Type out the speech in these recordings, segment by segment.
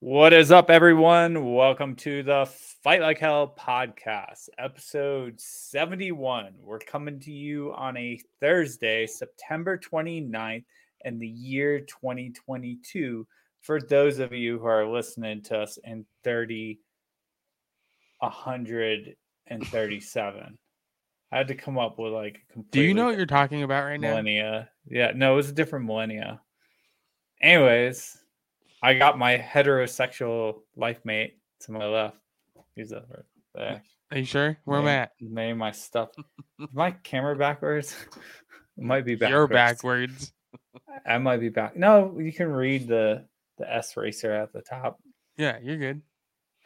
What is up, everyone? Welcome to the Fight Like Hell podcast, episode 71. We're coming to you on a Thursday, September 29th, in the year 2022. For those of you who are listening to us in 30, 137. I had to come up with like a Do you know what you're talking about right now? millennia. Yeah, no, it was a different millennia. Anyways, I got my heterosexual life mate to my left. He's over there. Are you sure? Where am I Name- at? Name my stuff. My camera backwards? it might be backwards. You're backwards. I might be back. No, you can read the the S racer at the top. Yeah, you're good.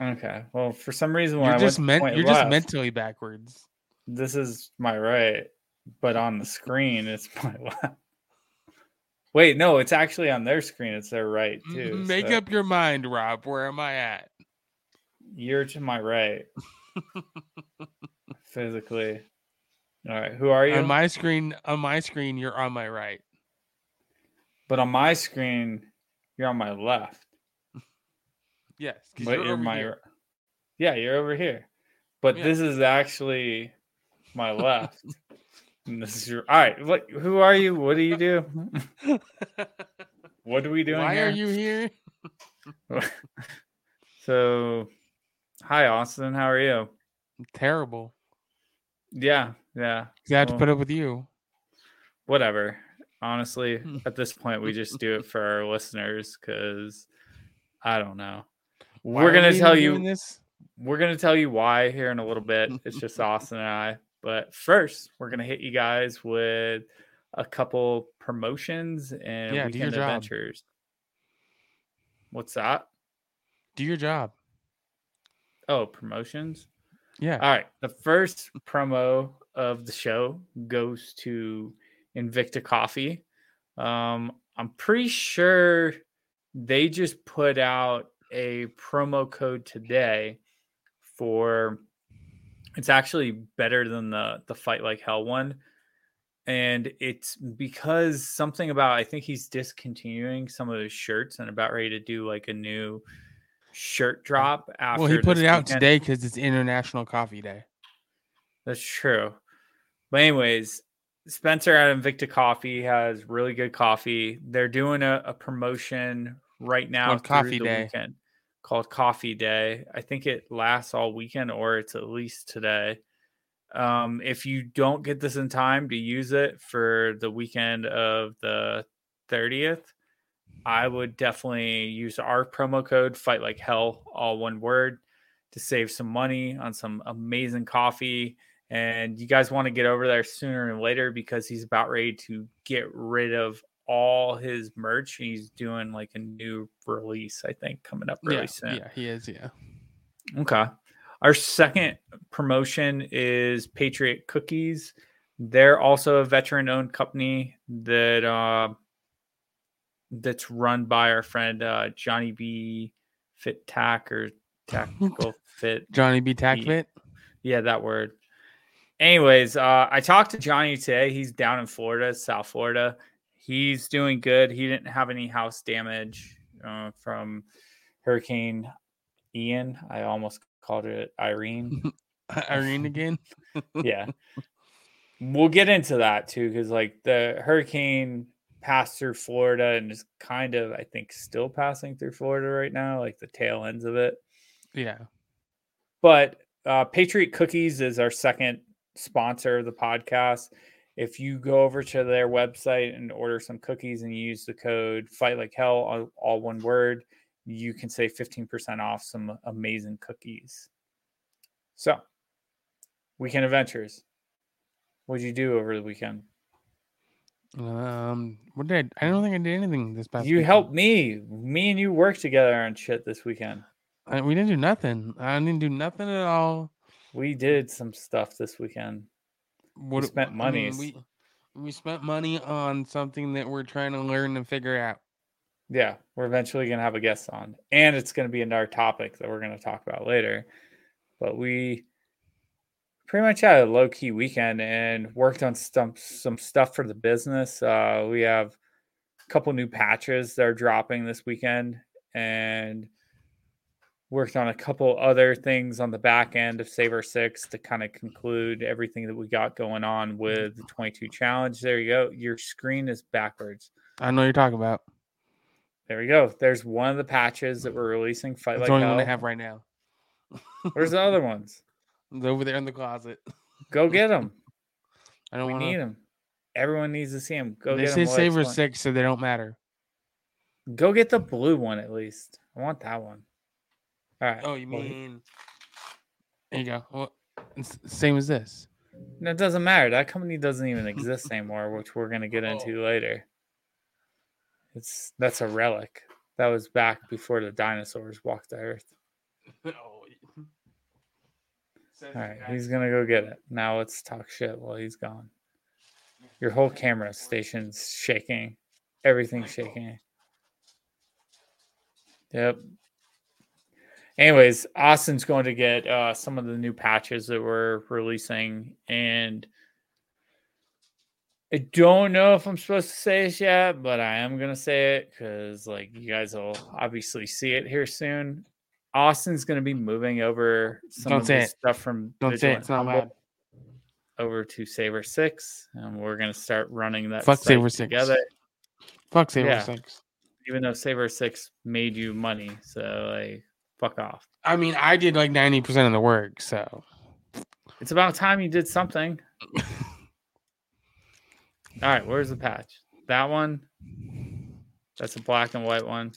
Okay. Well, for some reason when You're I just meant. You're just mentally backwards. This is my right, but on the screen it's my left. Wait, no, it's actually on their screen. It's their right too. Make so up your mind, Rob. Where am I at? You're to my right, physically. All right, who are you? On my screen, on my screen, you're on my right. but on my screen, you're on my left. yes. But you're, you're, my here. yeah, you're over here. But Yeah. this is actually my left. This is your all right. What? Who are you? What do you do? What are we doing Why here? are you here? so, hi Austin. How are you? I'm Terrible. Yeah, yeah. I have to put up with you. whatever. Honestly, at this point, we just do it for our listeners because I don't know. Why We're gonna tell you. this. We're gonna tell you why here in a little bit. It's just Austin and I. But first, we're gonna hit you guys with a couple promotions and Yeah, do your weekend adventures. What's that? Do your job. Oh, promotions. Yeah. All right. The first promo of the show goes to Invicta Coffee. Um, I'm pretty sure they just put out a promo code today for it's actually better than the the fight like hell one and it's because something about i think he's discontinuing some of his shirts and about ready to do like a new shirt drop after well, he put it out weekend. today because it's International Coffee Day. That's true. But anyways, Spencer at Invicta Coffee has really good coffee. They're doing a, a promotion right now through Coffee the Day. weekend called Coffee Day. I think it lasts all weekend or it's at least today. Um, if you don't get this in time to use it for the weekend of the 30th, I would definitely use our promo code fight like hell, all one word, to save some money on some amazing coffee. And you guys want to get over there sooner than later because he's about ready to get rid of all his merch. He's doing like a new release, I think, coming up really yeah, soon. yeah, he is. Yeah. Okay. Our second promotion is Patriot Cookies. They're also a veteran owned company that uh, that's run by our friend uh, Johnny B Fit Tack or Tactical Fit. Johnny B. Tack Fit. Yeah, that word. Anyways, uh, I talked to Johnny today. He's down in Florida, South Florida. He's doing good. He didn't have any house damage uh, from Hurricane Ian. I almost called it Irene. Irene again. yeah. We'll get into that too, because like the hurricane passed through Florida and is kind of, I think, still passing through Florida right now, like the tail ends of it. Yeah. But uh, Patriot Cookies is our second sponsor of the podcast. If you go over to their website and order some cookies and you use the code fight like hell, all, all one word, you can save 15% off some amazing cookies. So, weekend adventures. What'd you do over the weekend? Um, what did I? I don't think I did anything this past. You weekend. helped me. Me and you worked together on shit this weekend. I, we didn't do nothing. I didn't do nothing at all. We did some stuff this weekend. What spent I mean, we we spent money on something that we're trying to learn and figure out. Yeah, we're eventually going to have a guest on, and it's going to be another topic that we're going to talk about later. But we pretty much had a low key weekend and worked on some some stuff for the business. Uh, we have a couple new patches that are dropping this weekend, and worked on a couple other things on the back end of Saber 6 to kind of conclude everything that we got going on with the 22 challenge. There you go. Your screen is backwards. I know what you're talking about. There we go. There's one of the patches that we're releasing. Fight It's like the only hell. one I have right now. Where's the other ones? It's over there in the closet. Go get them. I don't We want need them. Everyone needs to see them. Go They get say them. Saber six, so they don't matter. Go get the blue one at least. I want that one. All right. Oh, you mean? There you go. Well, same as this. No, it doesn't matter. That company doesn't even exist anymore, which we're gonna get into later. It's that's a relic. That was back before the dinosaurs walked the earth. oh. All right, he's gonna go get it. Now let's talk shit while he's gone. Your whole camera station's shaking. Everything's shaking. Yep. Anyways, Austin's going to get uh, some of the new patches that we're releasing, and I don't know if I'm supposed to say this yet, but I am gonna say it because, like, you guys will obviously see it here soon. Austin's gonna be moving over some Don't of the stuff from Don't say it. It's not Humble loud. over to Saber Six, and we're gonna start running that Fuck Saber 6. together. Fuck Saber Yeah. six. Even though Saber Six made you money, so like, fuck off. I mean, I did like ninety percent of the work, so It's about time you did something. All right, where's the patch? That one. That's a black and white one.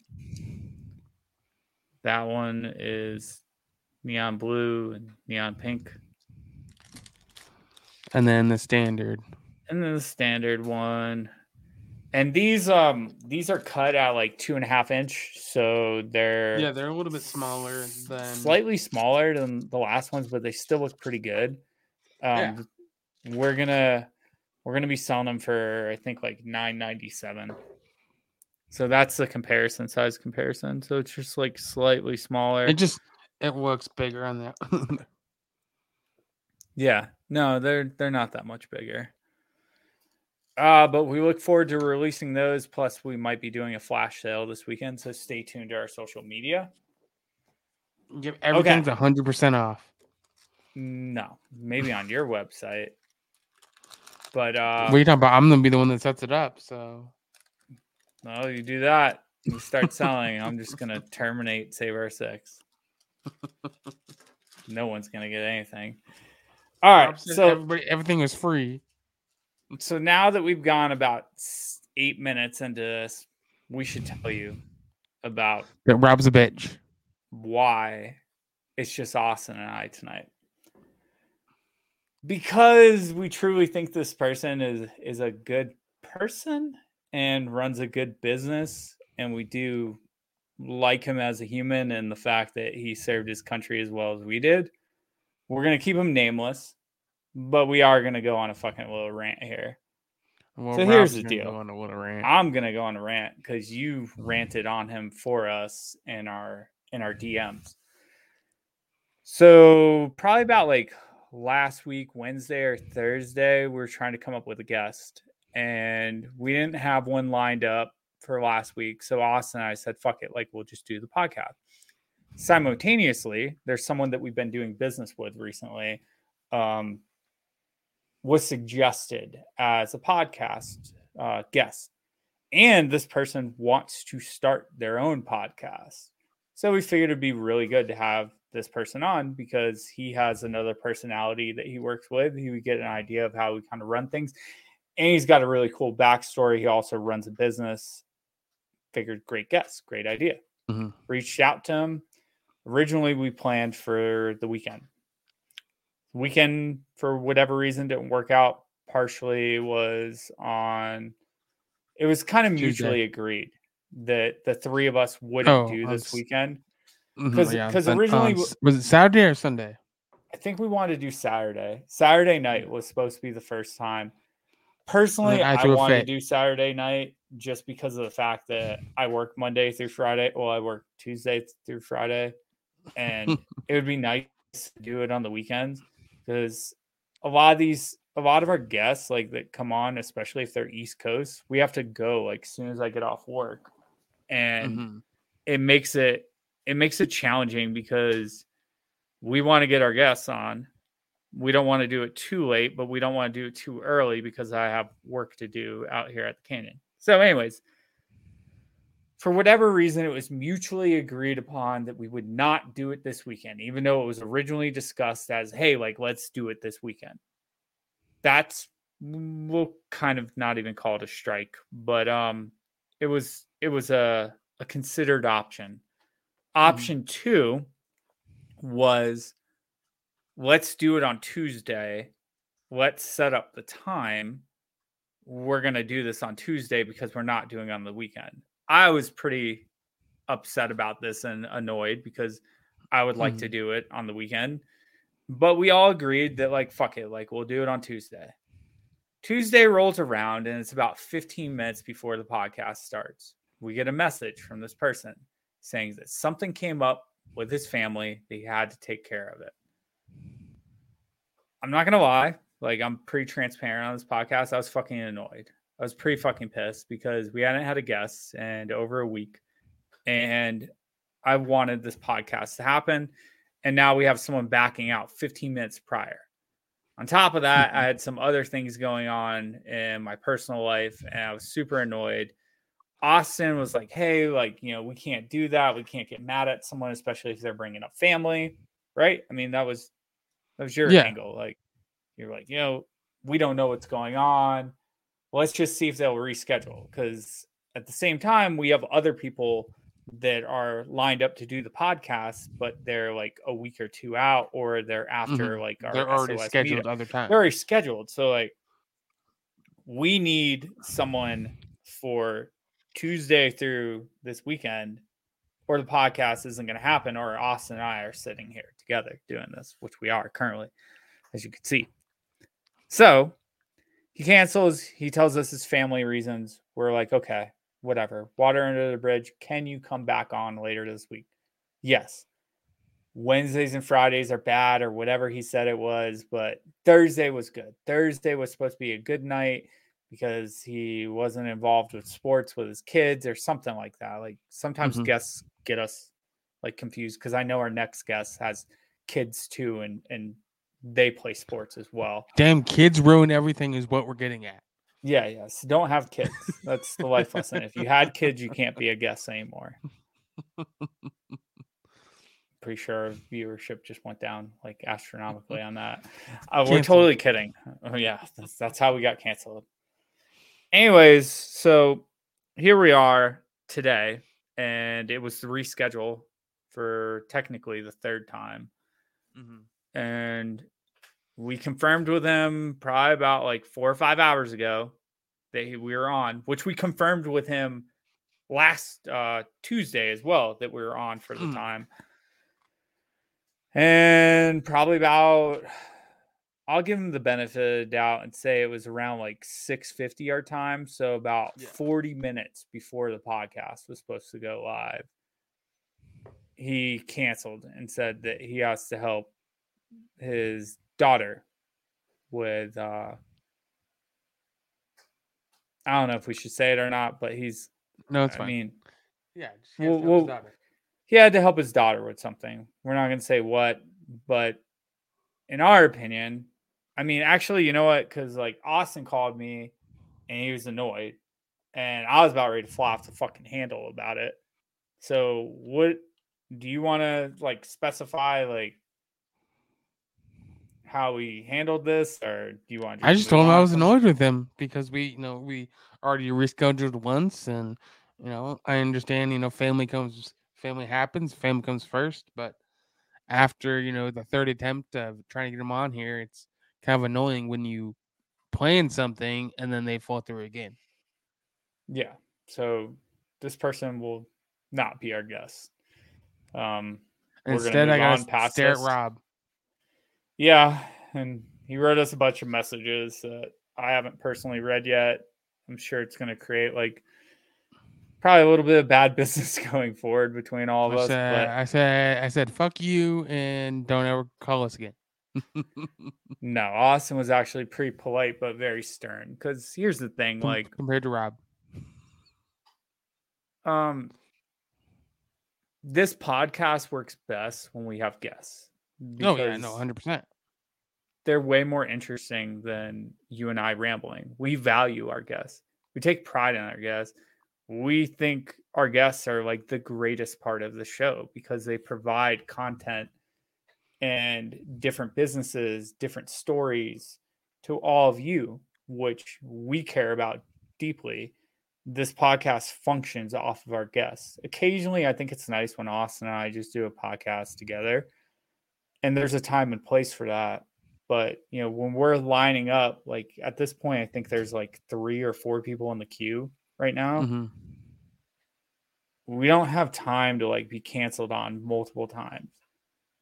That one is neon blue and neon pink. and then the standard. and then the standard one and these um these are cut at like two and a half inch so they're Yeah, they're a little bit smaller than slightly smaller than the last ones but they still look pretty good. Um we're gonna we're gonna be selling them for i think like 997 so that's the comparison size comparison. So it's just like slightly smaller. It just it looks bigger on that. Yeah, no, they're they're not that much bigger. Uh, but we look forward to releasing those. Plus, we might be doing a flash sale this weekend, so stay tuned to our social media. Give everything's a hundred percent off. No, maybe on your website, but uh, what are you talking about? I'm gonna be the one that sets it up. So no, you do that, you start selling. I'm just gonna terminate Save Our Six. no one's gonna get anything. All right, so everybody, everything is free. So now that we've gone about eight minutes into this, we should tell you about That Rob's a bitch. why it's just Austin and I tonight. Because we truly think this person is is a good person and runs a good business and we do like him as a human and the fact that he served his country as well as we did. We're going to keep him nameless, but we are going to go on a fucking little rant here. Well, So here's the deal. go on a little rant. I'm gonna go on a rant because you ranted on him for us in our in our DMs. So probably about like last week, Wednesday or Thursday, we were trying to come up with a guest, and we didn't have one lined up for last week. So Austin and I said, "Fuck it, like we'll just do the podcast." Simultaneously, there's someone that we've been doing business with recently. Um, was suggested as a podcast uh, guest. And this person wants to start their own podcast. So we figured it'd be really good to have this person on because he has another personality that he works with. He would get an idea of how we kind of run things. And he's got a really cool backstory. He also runs a business. Figured great guest, great idea. Mhm. Reached out to him. Originally, we planned for the weekend weekend for whatever reason didn't work out partially was on it was kind of Tuesday. mutually agreed that the three of us wouldn't Oh, do this weekend mm-hmm. Because yeah, on 'cause Sun- originally um, s- was it Saturday or Sunday? i think we wanted to do saturday. Saturday night mm. was supposed to be the first time. Personally I wanted to do saturday night just because of the fact that i work monday through friday well i work tuesday through friday and it would be nice to do it on the weekends because a lot of these a lot of our guests like that come on especially if they're east coast we have to go like as soon as i get off work and Mhm. it makes it it makes it challenging because we want to get our guests on. We don't want to do it too late, but we don't want to do it too early because I have work to do out here at the canyon. So, anyways, for whatever reason, it was mutually agreed upon that we would not do it this weekend, even though it was originally discussed as, hey, like, let's do it this weekend. That's we'll kind of not even call it a strike, but um it was it was a, a considered option. Option mm-hmm. two was let's do it on Tuesday. Let's set up the time. We're going to do this on Tuesday because we're not doing on the weekend. I was pretty upset about this and annoyed because I would like mm. to do it on the weekend. But we all agreed that, like, fuck it, like, we'll do it on Tuesday. Tuesday rolls around and it's about 15 minutes before the podcast starts. We get a message from this person saying that something came up with his family. They had to take care of it. I'm not gonna lie, like I'm pretty transparent on this podcast. I was fucking annoyed. I was pretty fucking pissed because we hadn't had a guest and over a week, and I wanted this podcast to happen, and now we have someone backing out 15 minutes prior. On top of that, I had some other things going on in my personal life, and I was super annoyed. Austin was like, "Hey, like you know, we can't do that. We can't get mad at someone, especially if they're bringing up family, right? I mean, that was that was your yeah. angle. Like, you're like, you know, we don't know what's going on. Let's just see if they'll reschedule. Because at the same time, we have other people that are lined up to do the podcast, but they're like a week or two out, or they're after mm-hmm. like they're already SOS scheduled other times. They're already scheduled. So like, we need someone for Tuesday through this weekend, or the podcast isn't going to happen, or Austin and I are sitting here together doing this, which we are currently, as you can see. So he cancels. He tells us his family reasons. We're like, okay, whatever. Water under the bridge. Can you come back on later this week? Yes. Wednesdays and Fridays are bad or whatever he said it was, but Thursday was good. Thursday was supposed to be a good night because he wasn't involved with sports with his kids or something like that. Like sometimes mm-hmm. guests get us like confused because I know our next guest has kids too and and they play sports as well. Damn kids ruin everything is what we're getting at. Yeah, yes. Yeah. So don't have kids. That's the life lesson. If you had kids, you can't be a guest anymore. Pretty sure viewership just went down like astronomically on that. Uh, we're totally kidding. Oh yeah, that's, that's how we got canceled anyways, so here we are today, and it was the reschedule for technically the third time. Mm-hmm. And we confirmed with him probably about like four or five hours ago that we were on, which we confirmed with him last uh, Tuesday as well that we were on for the mm. time. And probably about I'll give him the benefit of the doubt and say it was around like 650 our time. So about yeah. 40 minutes before the podcast was supposed to go live. He canceled and said that he has to help his daughter with uh I don't know if we should say it or not, but he's no, it's I fine. mean, yeah, well, well, he had to help his daughter with something. We're not going to say what, but in our opinion, I mean, actually, you know what? Because like Austin called me and he was annoyed, and I was about ready to fly off the fucking handle about it. So, what do you want to like specify like how we handled this, or do you want? To I just told him I was annoyed with him because we, you know, we already rescheduled once, and you know, I understand, you know, family comes, family happens, family comes first, but after you know the third attempt of trying to get him on here, it's kind of annoying when you plan something and then they fall through again. Yeah. So this person will not be our guest. Um, Instead, I got to stare at Rob. Yeah, and he wrote us a bunch of messages that I haven't personally read yet. I'm sure it's going to create like probably a little bit of bad business going forward between all of I us. Said, but... I said, I said, fuck you, and don't ever call us again no, Austin was actually pretty polite but very stern. Because here's the thing, like compared to Rob, um, this podcast works best when we have guests. Oh yeah, no, hundred percent. they're way more interesting than you and I rambling. We value our guests. We take pride in our guests. We think our guests are like the greatest part of the show because they provide content and different businesses, different stories to all of you, which we care about deeply. This podcast functions off of our guests. Occasionally, I think it's nice when Austin and I just do a podcast together. And there's a time and place for that. But you know when we're lining up like at this point i think there's like three or four people in the queue right now. Mhm. we don't have time to like be canceled on multiple times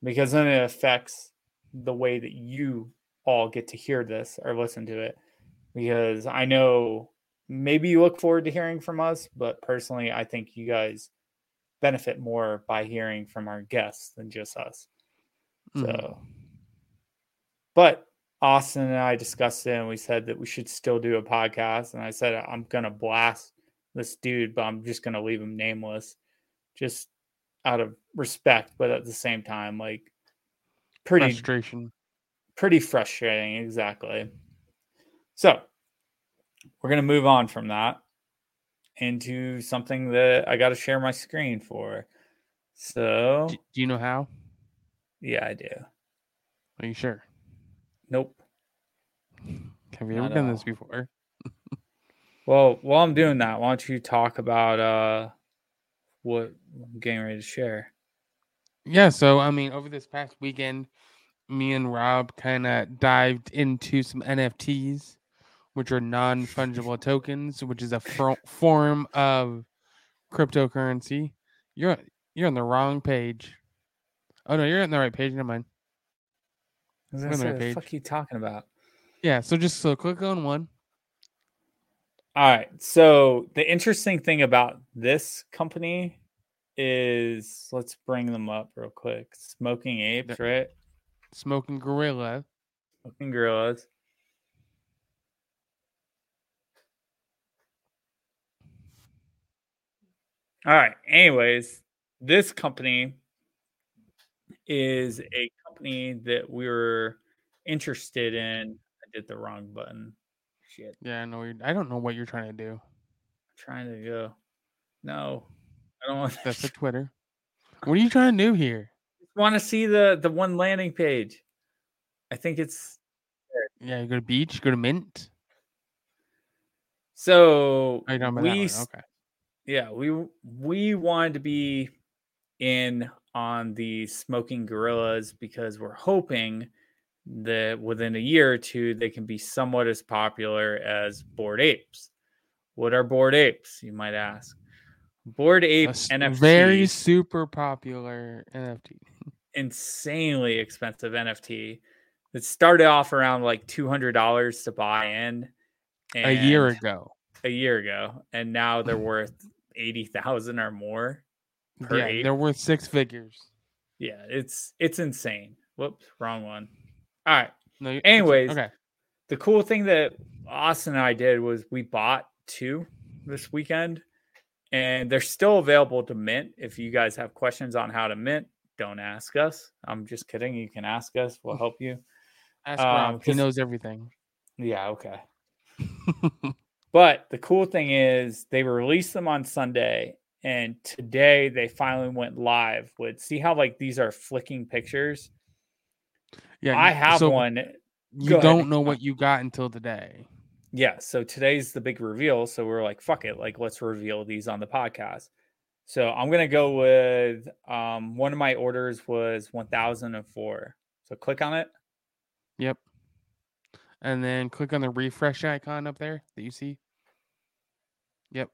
because then it affects the way that you all get to hear this or listen to it. Because i know maybe you look forward to hearing from us but personally i think you guys benefit more by hearing from our guests than just us Mhm. so but Austin and I discussed it and we said that we should still do a podcast. And I said, I'm going to blast this dude, but I'm just going to leave him nameless just out of respect. But at the same time, like pretty, frustration. pretty frustrating. Exactly. So we're going to move on from that into something that I got to share my screen for. So, do you know how? Yeah, I do. Are you sure? Nope. Have you ever Not done this before? Well, while I'm doing that, why don't you talk about uh what I'm getting ready to share? Yeah, so I mean, over this past weekend, me and Rob kind of dived into some NFTs, which are non fungible tokens, which is a fro- form of cryptocurrency. You're you're on the wrong page. Oh no, you're on the right page. Never mind. I was We're gonna on the right what page. the fuck are you talking about? Yeah, so just so click on one. All right. So the interesting thing about this company is let's bring them up real quick. Smoking apes, right? Smoking Gorilla. Smoking gorillas. All right. Anyways, this company is mm-hmm. a company that we were interested in. I did the wrong button. Shit. Yeah, I know. You're, I don't know what you're trying to do. trying to go. No. I don't want That's the Twitter. What are you trying to do here? want to see the the one landing page. I think it's Yeah, you go to beach, go to mint. so Oh, you're talking about that we Okay. yeah we we wanted to be in on the smoking gorillas because we're hoping that within a year or two they can be somewhat as popular as bored apes what are bored apes you might ask bored A ape s- nft very super popular NFT. insanely expensive nft that started off around like $200 to buy in A year ago. a year ago and now they're worth 80,000 or more yeah, ape. they're worth six figures. Yeah, it's it's insane. Whoops, wrong one. All right. No, you- Anyways, okay. The cool thing that Austin and I did was we bought two this weekend and they're still available to mint. If you guys have questions on how to mint, don't ask us. I'm just kidding. You can ask us. We'll help you. Ask um, Rob. He knows everything. Yeah, okay. But the cool thing is they released them on Sunday and today they finally went live with see how like these are flicking pictures. yeah, I have so one. You Go don't know what you got until today. Yeah, so today's the big reveal. So we're like, fuck it, like let's reveal these on the podcast. So I'm gonna go with um one of my orders was 1004. So click on it. Yep. And then click on the refresh icon up there that you see. Yep.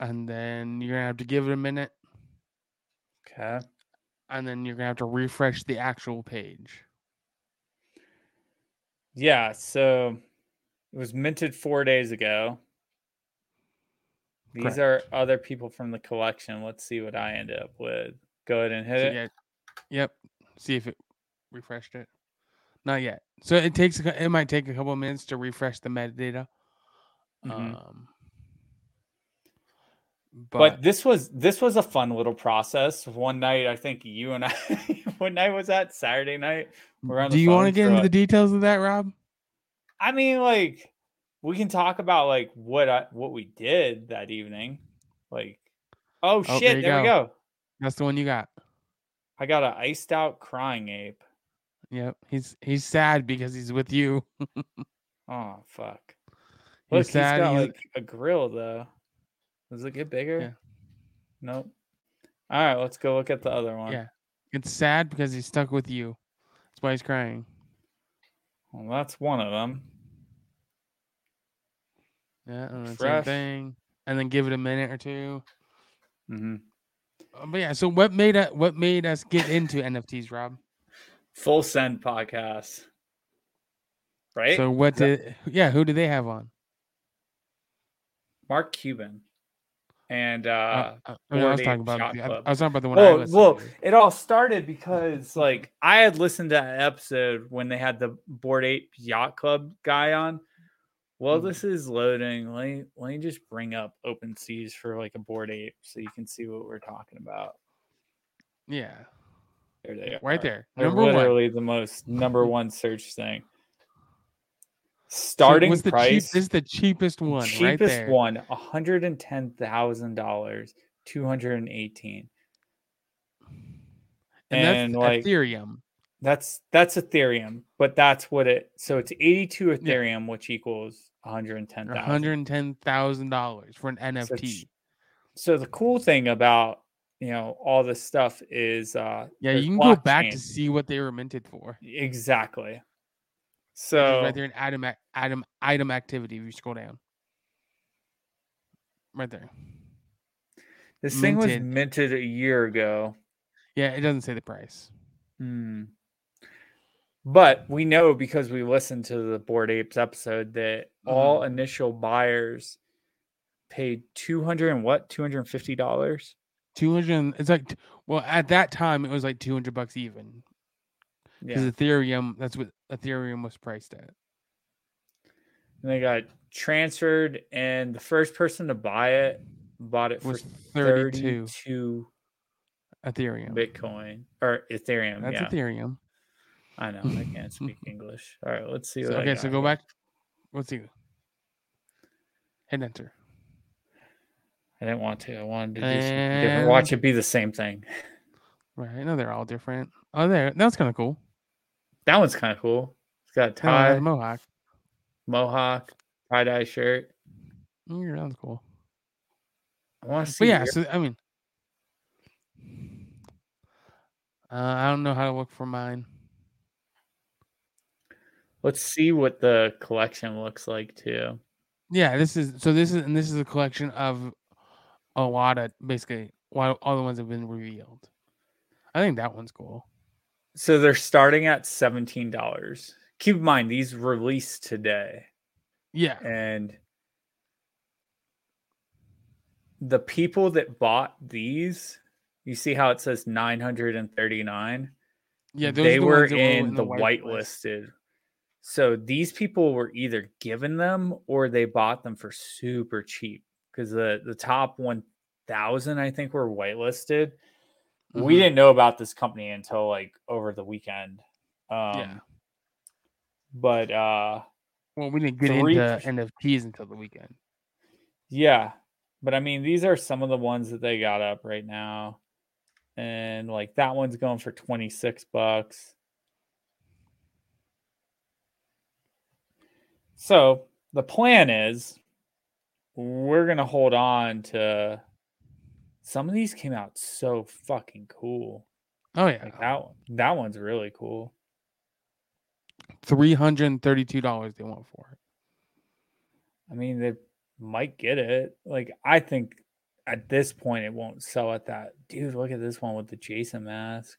And then you're gonna have to give it a minute, Okay. and then you're gonna have to refresh the actual page. Yeah, so it was minted four days ago. These are other people from the collection. Let's see what I end up with. Go ahead and hit So it. yeah, yep. See if it refreshed it. Not yet. So it takes it might take a couple of minutes to refresh the metadata. Mhm. Um, but, But, this was this was a fun little process. One night, I think you and I. what night was that? Saturday night. we're on do you want to get into the details of that, Rob? I mean, like we can talk about like what I, what we did that evening. Like, oh, oh there shit, you there we go. go. That's the one you got. I got an iced out crying ape. Yep. He's he's sad because he's with you. Oh fuck. He's Look, he's sad, got he's- like a grill though. Does it get bigger? Yeah. Nope. All right, let's go look at the other one. Yeah. It's sad because he's stuck with you. That's why he's crying. Well, that's one of them. Yeah, and the same thing. And then give it a minute or two. Mm-hmm. Uh, But yeah, so what made us what made us get into NFTs, Rob? Full send podcast. Right? So what did yeah, who do they have on? Mark Cuban. And Uh, uh, uh, I, mean, I was talking about the, I, I was talking about the one I well, listened well, to. it all started because like I had listened to that episode when they had the Bored Ape Yacht Club guy on. Well, Mhm. this is loading. Let me, let me just bring up Open Seas for like a Board Eight, so you can see what we're talking about. Yeah. There they are. Right there. They're Number one. literally the most number one search thing. So Starting cheap, price, this is the cheapest one right cheapest there. one, hundred and ten thousand dollars, two hundred and eighteen. And that's like, Ethereum. That's that's Ethereum, but that's what it. So it's eighty-two Ethereum, which equals one hundred and ten One hundred and ten thousand dollars for an NFT. ch- So the cool thing about you know all this stuff is, uh, yeah, you can go back to see what they were minted for. exactly. So right there in item item item activity. If you scroll down, right there. this thing was minted. minted a year ago. Yeah, it doesn't say the price. Hmm. But we know because we listened to the Bored Apes episode that all Mm-hmm. initial buyers paid two hundred and what two hundred and fifty dollars. Two hundred. It's like well, at that time it was like two hundred bucks even because Yeah, Ethereum. That's what Ethereum was priced at. and they got transferred, and the first person to buy it bought it for Was thirty-two thirty-two Ethereum. Bitcoin or Ethereum. That's yeah, Ethereum. I know I can't speak English. All right, let's see. So- okay, so go back. Let's see. Hit enter. I didn't want to. I wanted to do something different. Watch it be the same thing. Right. I know they're all different. Oh, there. That's kind of cool. That one's kind of cool. It's got a tie, mohawk. mohawk, tie dye shirt. Mm, that's cool. I want to see. But yeah, your- so I mean, uh, I don't know how to look for mine. let's see what the collection looks like too. Yeah, this is so. This is and this is a collection of a lot of basically all the ones that have been revealed. I think that one's cool. So they're starting at seventeen dollars. Keep in mind these released today, Yeah, and the people that bought these, you see how it says nine hundred and thirty nine. yeah. Those they the were that in the list. whitelisted. So these people were either given them or they bought them for super cheap because the the top one thousand I think were whitelisted. We Mhm. didn't know about this company until like over the weekend. Um, Yeah. But uh, Well, we didn't get three into NFTs until the weekend. yeah, but I mean these are some of the ones that they got up right now, and like that one's going for twenty six bucks. So the plan is we're gonna hold on to some of these came out so fucking cool. Oh yeah, Like that one, that one's really cool. three hundred and thirty-two dollars they want for it. I mean, they might get it. Like I think at this point it won't sell at that. Dude, look at this one with the Jason mask.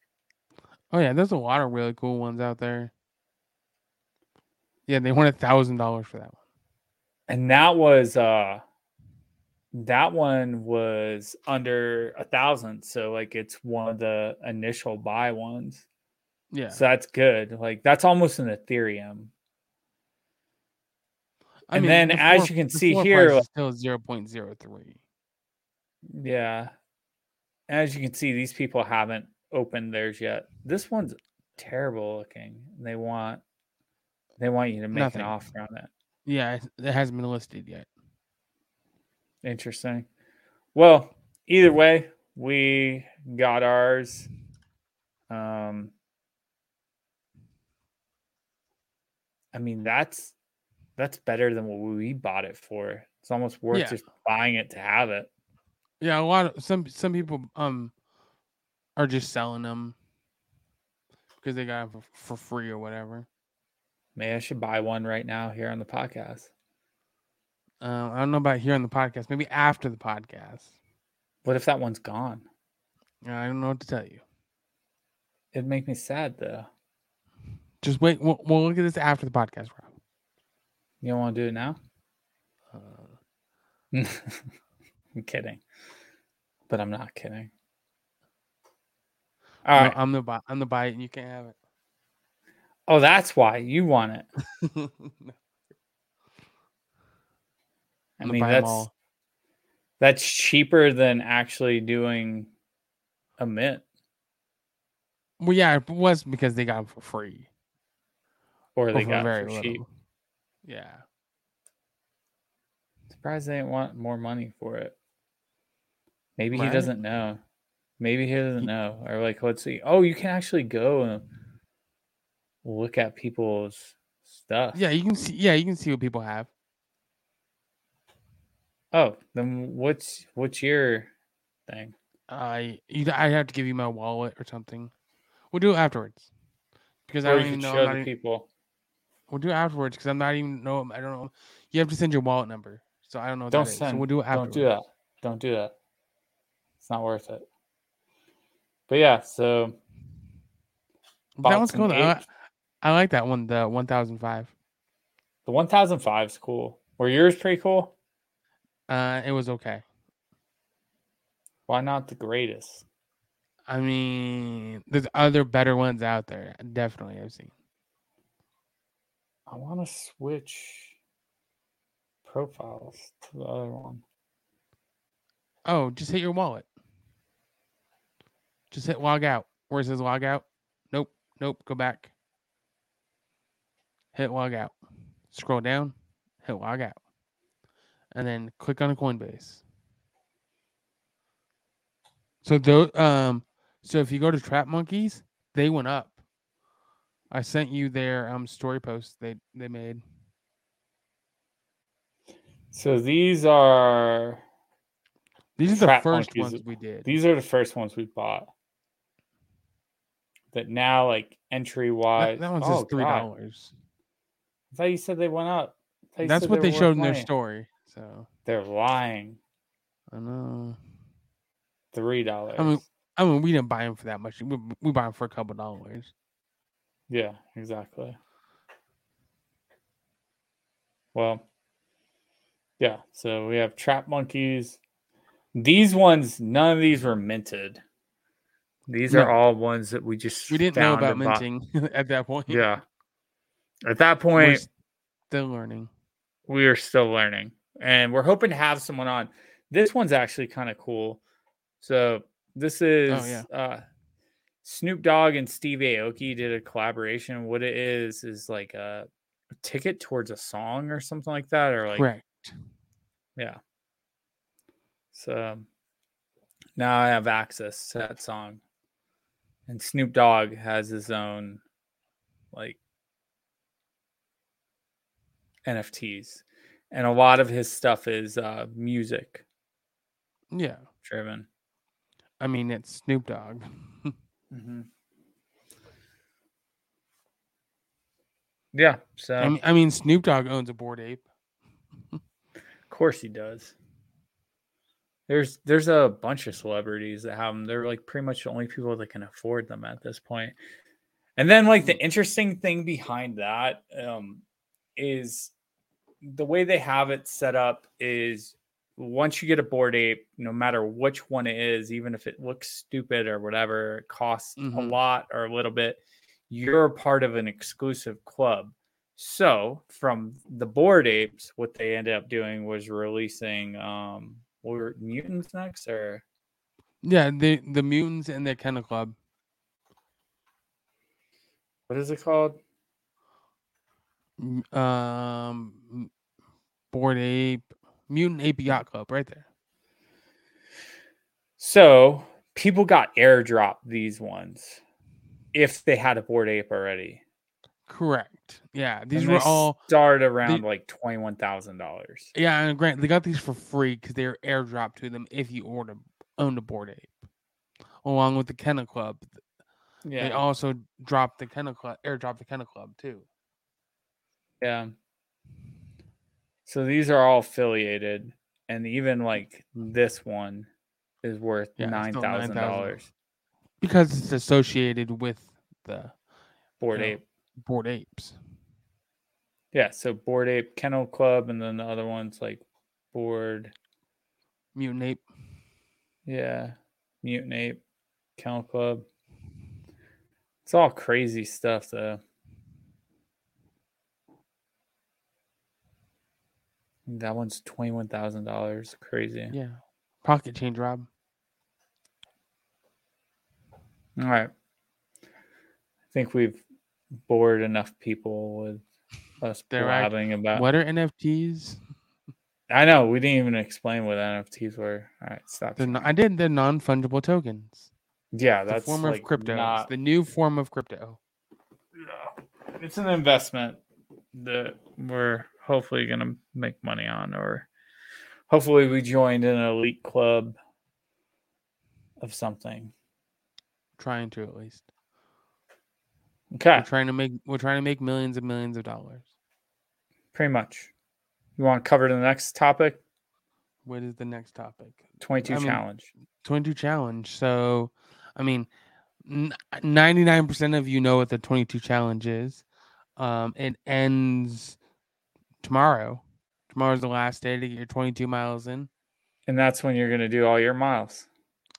Oh yeah, there's a lot of really cool ones out there. Yeah, they want a thousand dollars for that one. And that was uh that one was under a thousand. So like it's one of the initial buy ones. Yeah, So that's good. Like that's almost an Ethereum. I and then the as floor- you can see here, like- still zero point zero three. Yeah. As you can see, these people haven't opened theirs yet. This one's terrible looking. They want they want you to make Nothing. an offer on it. Yeah, it hasn't been listed yet. Interesting. Well, either way, we got ours. Um I mean that's that's better than what we bought it for. It's almost worth Yeah. just buying it to have it. Yeah, a lot of some some people um are just selling them because they got it for, for free or whatever. Maybe I should buy one right now here on the podcast. Um, I don't know about here on the podcast. Maybe after the podcast. What if that one's gone? I don't know what to tell you. It'd make me sad though. Just wait. We'll, we'll look at this after the podcast, Rob. You don't want to do it now? Uh, I'm kidding. But I'm not kidding. All no, right. I'm the buy. I'm the it, and you can't have it. Oh, that's why you want it. I mean, that's that's cheaper than actually doing a mint Well, yeah, it was because they got them for free. or or they for got it very for little. cheap. Yeah. Surprised they didn't want more money for it. Maybe he doesn't know. Maybe he doesn't know. Or like, let's see. Oh, you can actually go and look at people's stuff. Yeah, you can see. Yeah, you can see what people have. Oh, then what's what's your thing? I you I have to give you my wallet or something. We'll do it afterwards because I don't even know. show the even- people. we'll do it afterwards because I'm not even know. I don't know. You have to send your wallet number, so I don't know. Don't send. So we'll do it afterwards. Don't do that. Don't do that. It's not worth it. But yeah, so That one's cool. though. I, I like that one. The one thousand five. the 1005 is cool. Were yours pretty cool? Uh, it was okay. Why not the greatest? I mean, there's other better ones out there. Definitely, I've seen. I want to switch profiles to the other one. Oh, just hit your wallet. Just hit log out. Where it says log out? Nope. Nope. Go back. Hit log out. Scroll down. Hit log out. And then click on a Coinbase. So those um so if you go to Trap Monkeys, they went up. I sent you their um story post they they made. So these are These are the first Monkeys- ones we did. these are the first ones we bought. That now like entry that, wise. that one oh, just three dollars. I thought you said they went up. I thought you That's said what they they showed worth in their story. So They're lying. I know. Three dollars. I mean, I mean, we didn't buy them for that much. We, we buy them for a couple dollars. Yeah, exactly. Well, yeah. So we have trap monkeys. These ones, none of these were minted. These are all ones that we just We didn't know about minting at that point. Yeah. At that point, We're point, still learning. we are still learning, and we're hoping to have someone on. This one's actually kind of cool. So this is Oh, yeah. uh, Snoop Dogg and Steve Aoki did a collaboration. What it is is like a ticket towards a song or something like that, or like yeah. So now I have access to that song, and Snoop Dogg has his own like NFTs, and a lot of his stuff is uh, music Yeah. driven. I mean, it's Snoop Dogg. Mm-hmm. Yeah, so I mean, I mean, Snoop Dogg owns a bored ape. of course he does. There's there's a bunch of celebrities that have them. They're like pretty much the only people that can afford them at this point. And then like the interesting thing behind that um, is the way they have it set up is once you get a bored ape, no matter which one it is, even if it looks stupid or whatever, it costs a Mhm. lot or a little bit, you're part of an exclusive club. So from the bored apes, what they ended up doing was releasing um or mutants next or Yeah, the the mutants and the Kennel Club. what is it called? Um, Bored Ape, Mutant Ape Yacht Club, right there. So people got airdropped these ones if they had a bored ape already. Correct. Yeah, these were all. start around like twenty one thousand dollars. Yeah, and grant they got these for free because they were airdropped to them if you order owned a Bored Ape, along with the Kennel Club. Yeah, they also dropped the Kennel Club, airdropped the Kennel Club too. Yeah. So these are all affiliated, and even like this one is worth Yeah, nine thousand dollars. because it's associated with the Bored Yeah. ape. Bored Apes. Yeah, so Bored Ape Kennel Club, and then the other one's like Bored, Mutant Ape. yeah, Mutant Ape Kennel Club. It's all crazy stuff, though. That one's twenty one thousand dollars. Crazy. Yeah. Pocket change, Rob. All right. I think we've bored enough people with us They're blabbing about. What are NFTs? I know we didn't even explain what NFTs were. All right, stop. Not, I did. They're non fungible tokens. yeah, The that's form like of crypto. not- The new form of crypto. Yeah. It's an investment that we're hopefully going to make money on, or hopefully we joined an elite club of something. Trying to at least. Okay, We're trying to make. We're trying to make millions and millions of dollars. pretty much. You want to cover the next topic? What is the next topic? 22 I mean, challenge. 22 challenge. So, I mean, 99% of you know what the 22 challenge is. Um, it ends tomorrow. Tomorrow's the last day to get your 22 miles in. And that's when you're going to do all your miles.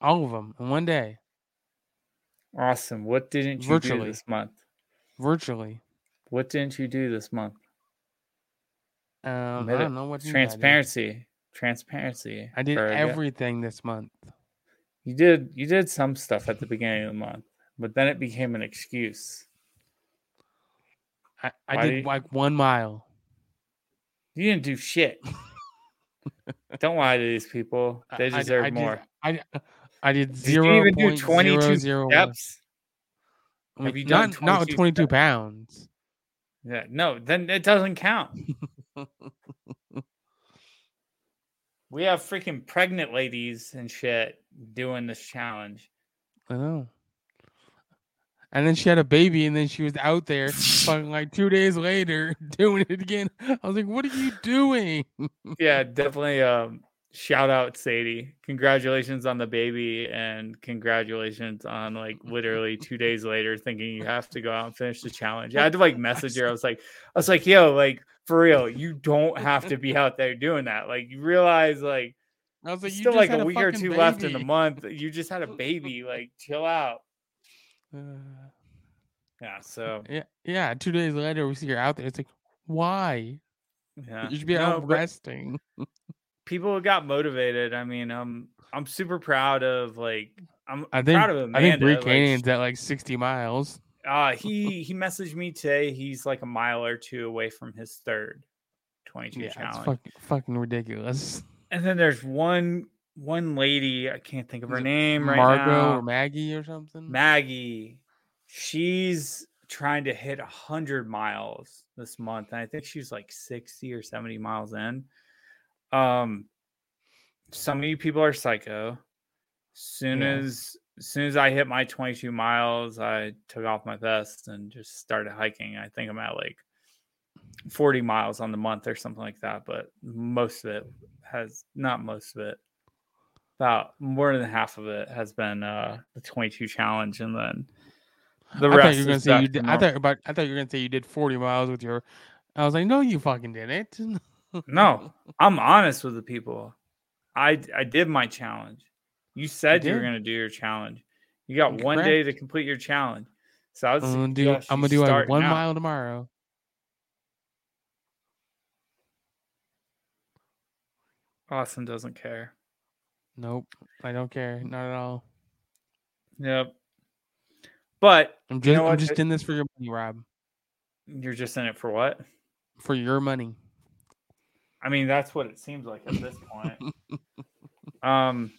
All of them in one day, Awesome. What didn't you do this month? virtually. What didn't you do this month? Um, I it. don't know what you. I did. Transparency. Transparency. I did everything this month. You did you did some stuff at the beginning of the month, but then it became an excuse. I, I Why did you- like one mile. You didn't do shit. Don't lie to these people. They deserve I did- more. I, I did Did you even do 22 zero zero one. steps? I mean, Have you done not not with 22 22 pounds. Yeah, no, then it doesn't count. we have freaking pregnant ladies and shit doing this challenge. I know. And then she had a baby, and then she was out there, fucking like two days later, doing it again. I was like, "What are you doing?" Yeah, definitely. Um, shout out Sadie. Congratulations on the baby, and congratulations on like literally two days later thinking you have to go out and finish the challenge. I had to like message her. I was like, I was like, yo, like for real, you don't have to be out there doing that. Like you realize, like I was like, "You still just like had a week or two left in the month. You just had a baby. Like chill out. Uh, Yeah. So yeah, yeah. Two days later, we see her out there. It's like, why? yeah, You should be No, out resting. people got motivated. I mean, um, I'm super proud of like I'm I think. proud of Amanda. I think Bree like, Canyon's at like 60 miles. Uh he he messaged me today. He's like a mile or two away from his third 22 Yeah, it's challenge. fucking fucking ridiculous. And then there's one one lady, I can't think of her name right Margot now. or Maggie or something. Maggie. She's trying to hit 100 miles this month and I think she's like 60 or 70 miles in. Um some of you people are psycho. Soon Yeah. as as soon as I hit my 22 miles, I took off my vest and just started hiking. I think I'm at like 40 miles on the month or something like that, but most of it has not most of it. About more than half of it has been uh the 22 challenge and then the I rest thought you were gonna say you to did. I thought about. I thought you were gonna say you did 40 miles with your. I was like, no, you fucking didn't. No, I'm honest with the people. I I did my challenge. You said you were gonna do your challenge. You got one day to complete your challenge. So I was I'm gonna do. I'm gonna do like one now. mile tomorrow. Austin doesn't care. Nope. I don't care. Not at all. Yep. But I'm You just know I'm just in this for your money, Rob. you're just in it for what? For your money. I mean, that's what it seems like at this point. um,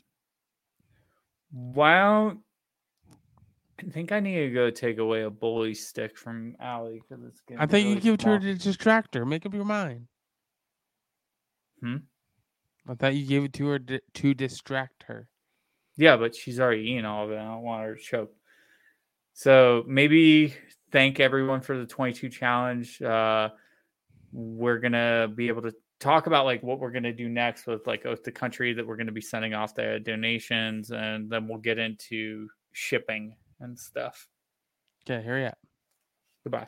wow. I think I need to go take away a bully stick from Allie because it's getting. I think you really give it to her to distract her. Make up your mind. Hmm? I thought you gave it to her to, to distract her. Yeah, but she's already eaten all of it. I don't want her to choke. So maybe thank everyone for the 22 challenge. Uh, we're gonna be able to talk about like what we're gonna do next with like Oath to Country that we're gonna be sending off the donations, and then we'll get into shipping and stuff. Okay, here at. Goodbye.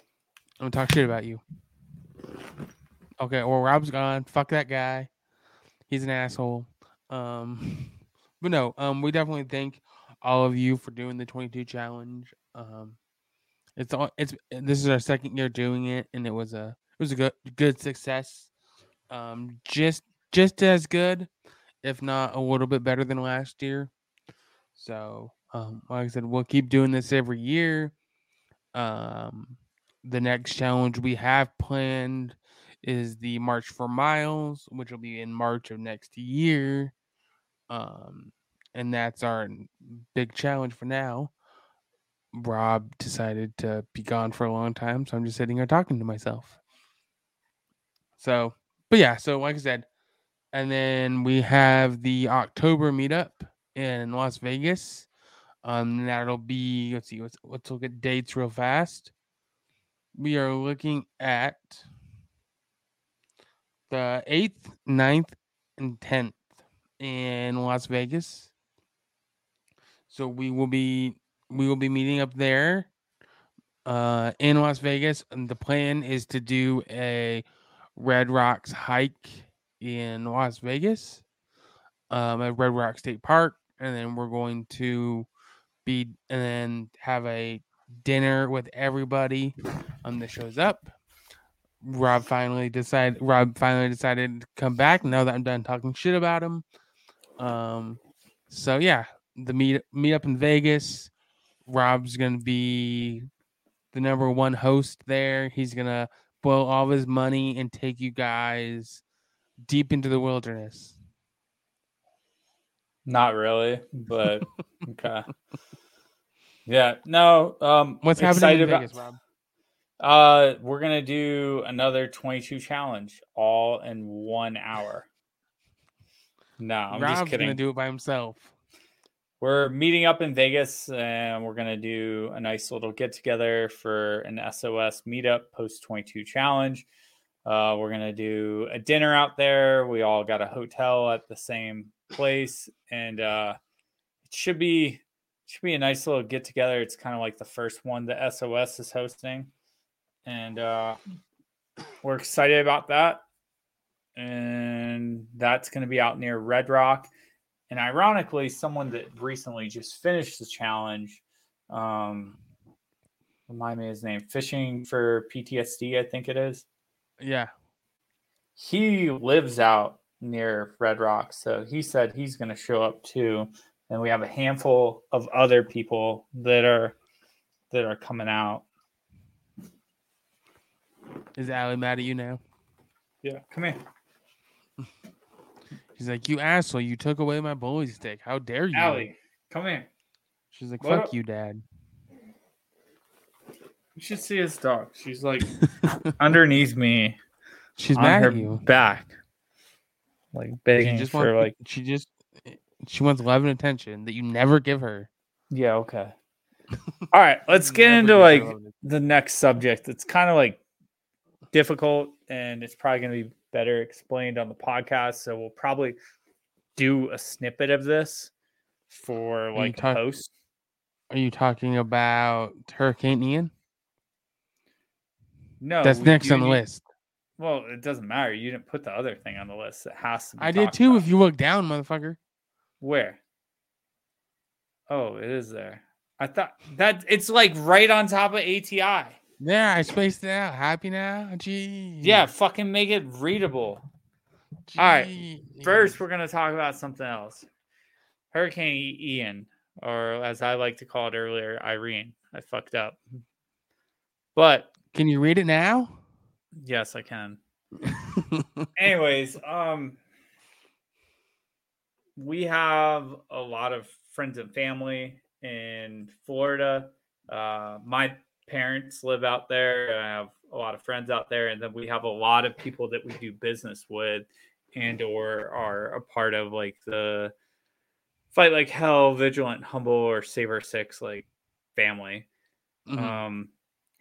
I'm gonna talk shit about you. Okay, well Rob's gone. Fuck that guy. He's an asshole. Um but no, um we definitely thank all of you for doing the 22 challenge. Um it's all it's this is our second year doing it and it was a it was a good good success. Um just just as good, if not a little bit better than last year. So um like I said, we'll keep doing this every year. Um the next challenge we have planned is the March for Miles, which will be in March of next year. Um, and that's our big challenge for now. Rob decided to be gone for a long time, so I'm just sitting here talking to myself. So, but yeah, so like I said, and then we have the October meetup in Las Vegas. Um, that'll be let's see, let's let's look at dates real fast we are looking at the 8th, 9th, and 10th in Las Vegas. So we will be we will be meeting up there uh in Las Vegas and the plan is to do a Red Rocks hike in Las Vegas um at Red Rock State Park and then we're going to be and then have a dinner with everybody um that shows up. Rob finally decided Rob finally decided to come back now that I'm done talking shit about him. Um so yeah, the meet meet up in Vegas. Rob's gonna be the number one host there. He's gonna boil all of his money and take you guys deep into the wilderness. Not really, but okay. Yeah, no. Um, What's happening in Vegas, about- Rob? Uh, we're gonna do another 22 challenge, all in one hour. No, I'm Rob's just kidding. gonna do it by himself. We're meeting up in Vegas and we're to do a nice little get together for an SOS meetup post 22 challenge. Uh, we're to do a dinner out there. We all got a hotel at the same place and uh, it should be should be a nice little get together. It's kind of like the first one the SOS is hosting. And uh, we're excited about that. And that's going to be out near Red Rock. And ironically, someone that recently just finished the challenge, um, remind me his name, Fishing for PTSD, I think it is. Yeah. He lives out near Red Rock. So he said he's going to show up too. And we have a handful of other people that are that are coming out. Is Allie mad at you now? Yeah, come here. She's like, You asshole, you took away my bully stick. How dare you? Allie, come here. She's like, What Fuck up? you, dad. You should see his dog. She's like underneath me She's on mad her at you. back. Like begging She just for wants like she just she wants love and attention that you never give her. Yeah, okay. All right, let's get into like the next subject. It's kind of like difficult and it's probably going to be better explained on the podcast. So we'll probably do a snippet of this for like talk- post. Are you talking about Hurricane Ian? No, That's next on the need- list. Well, it doesn't matter. You didn't put the other thing on the list. It has to be. I did too. about. If you look down, motherfucker. Where? Oh, it is there. I thought that it's like right on top of ATI. Yeah, I spaced it out. Happy now? Gee. Yeah, fucking make it readable. all right, First, we're gonna talk about something else. Hurricane Ian, or as I like to call it earlier, Irene. I fucked up. But Can you read it now? yes, I can. Anyways, um we have a lot of friends and family in Florida. Uh my parents live out there. I have a lot of friends out there and then we have a lot of people that we do business with and or are a part of like the fight like hell vigilant humble or saver six like family Mhm. um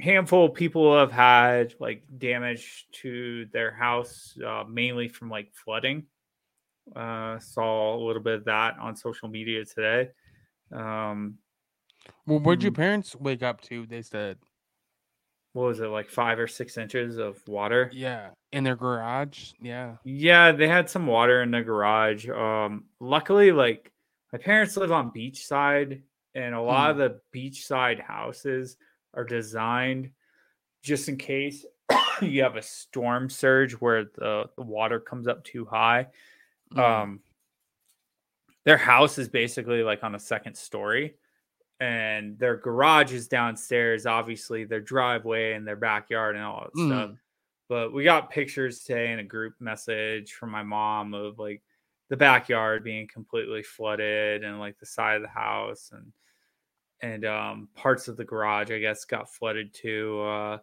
handful of people have had like damage to their house uh, mainly from like flooding uh saw a little bit of that on social media today um well, what'd your Mm. parents wake up to? They said, what was it like five or six inches of water yeah, in their garage. Yeah. yeah they had some water in the garage um luckily like my parents live on beachside and a lot of the beachside houses are designed just in case you have a storm surge where the, the water comes up too high Mhm. um their house is basically like on a second story and their garage is downstairs obviously their driveway and their backyard and all that stuff. Mm. but we got pictures today in a group message from my mom of like the backyard being completely flooded and like the side of the house and and um parts of the garage i guess got flooded too uh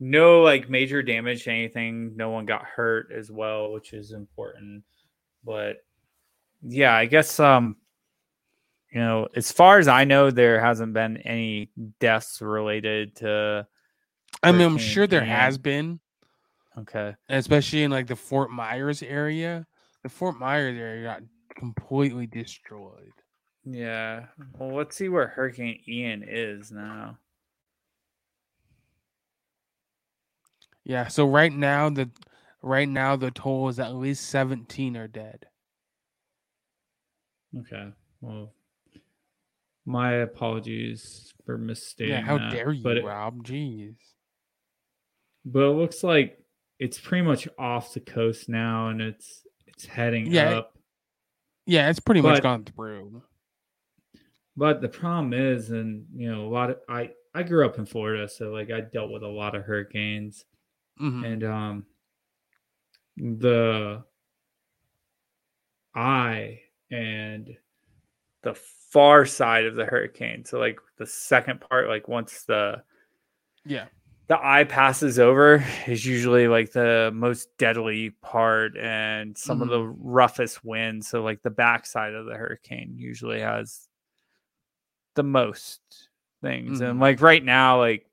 no like major damage to anything. No one got hurt as well which is important. But yeah i guess um you know as far as i know there hasn't been any deaths related to I mean, I'm sure there has been, okay especially in like the Fort Myers area. The Fort Myers area got completely destroyed. yeah well let's see where hurricane ian is now Yeah. So right now, the right now the toll is at least 17 are dead. okay well my apologies for misstating yeah. How that, dare you, but it, Rob? Jeez. but it looks like it's pretty much off the coast now and it's it's heading Yeah, up Yeah, it's pretty much gone through. But the problem is, and you know, a lot of I I grew up in Florida, so like I dealt with a lot of hurricanes, Mhm. and um, the eye and the far side of the hurricane. So like the second part, like once the Yeah. the eye passes over is usually like the most deadly part and some of the roughest winds. So like the backside of the hurricane usually has the most things. And Mhm. like right now, like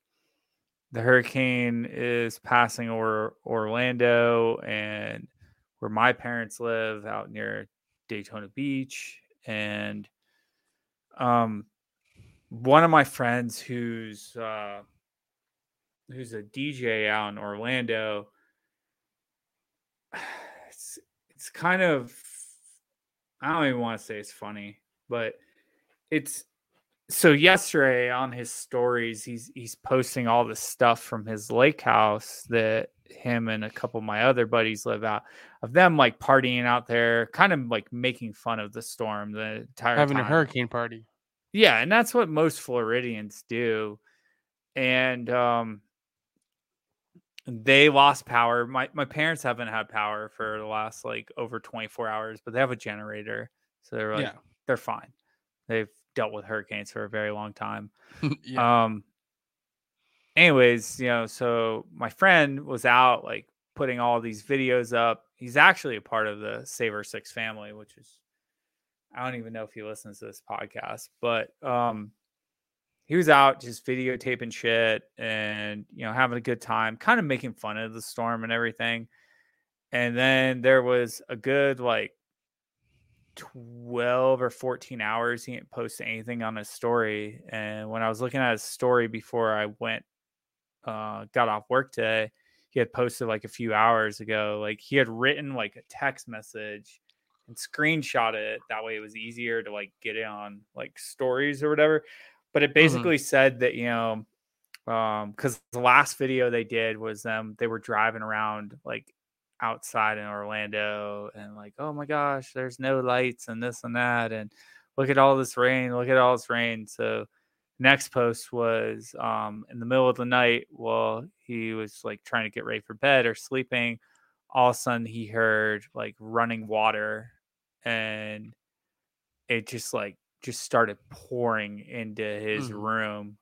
the hurricane is passing over Orlando and where my parents live out near Daytona Beach. And um one of my friends who's uh who's a DJ out in Orlando. It's it's kind of I don't even want to say it's funny, but it's so yesterday on his stories he's he's posting all the stuff from his lake house that him and a couple of my other buddies live out of them like partying out there, kind of like making fun of the storm the entire Having a hurricane party. Yeah, and that's what most Floridians do. And um they lost power. My my parents haven't had power for the last like over 24 hours, but they have a generator. So they're like yeah. they're fine. They've dealt with hurricanes for a very long time. yeah. Um anyways, you know, so my friend was out like putting all these videos up. He's actually a part of the Saver Six family, which is I don't even know if he listens to this podcast, but um he was out just videotaping shit and you know having a good time, kind of making fun of the storm and everything. And then there was a good like 12 or 14 hours he didn't post anything on his story and when i was looking at his story before i went uh got off work today he had posted like a few hours ago like he had written like a text message and screenshot it that way it was easier to like get it on like stories or whatever but it basically said that you know um because the last video they did was them they were driving around like outside in Orlando and like, oh my gosh, there's no lights and this and that. And look at all this rain, look at all this rain. So next post was um in the middle of the night while he was like trying to get ready for bed or sleeping. All of a sudden he heard like running water and it just like just started pouring into his Mhm. room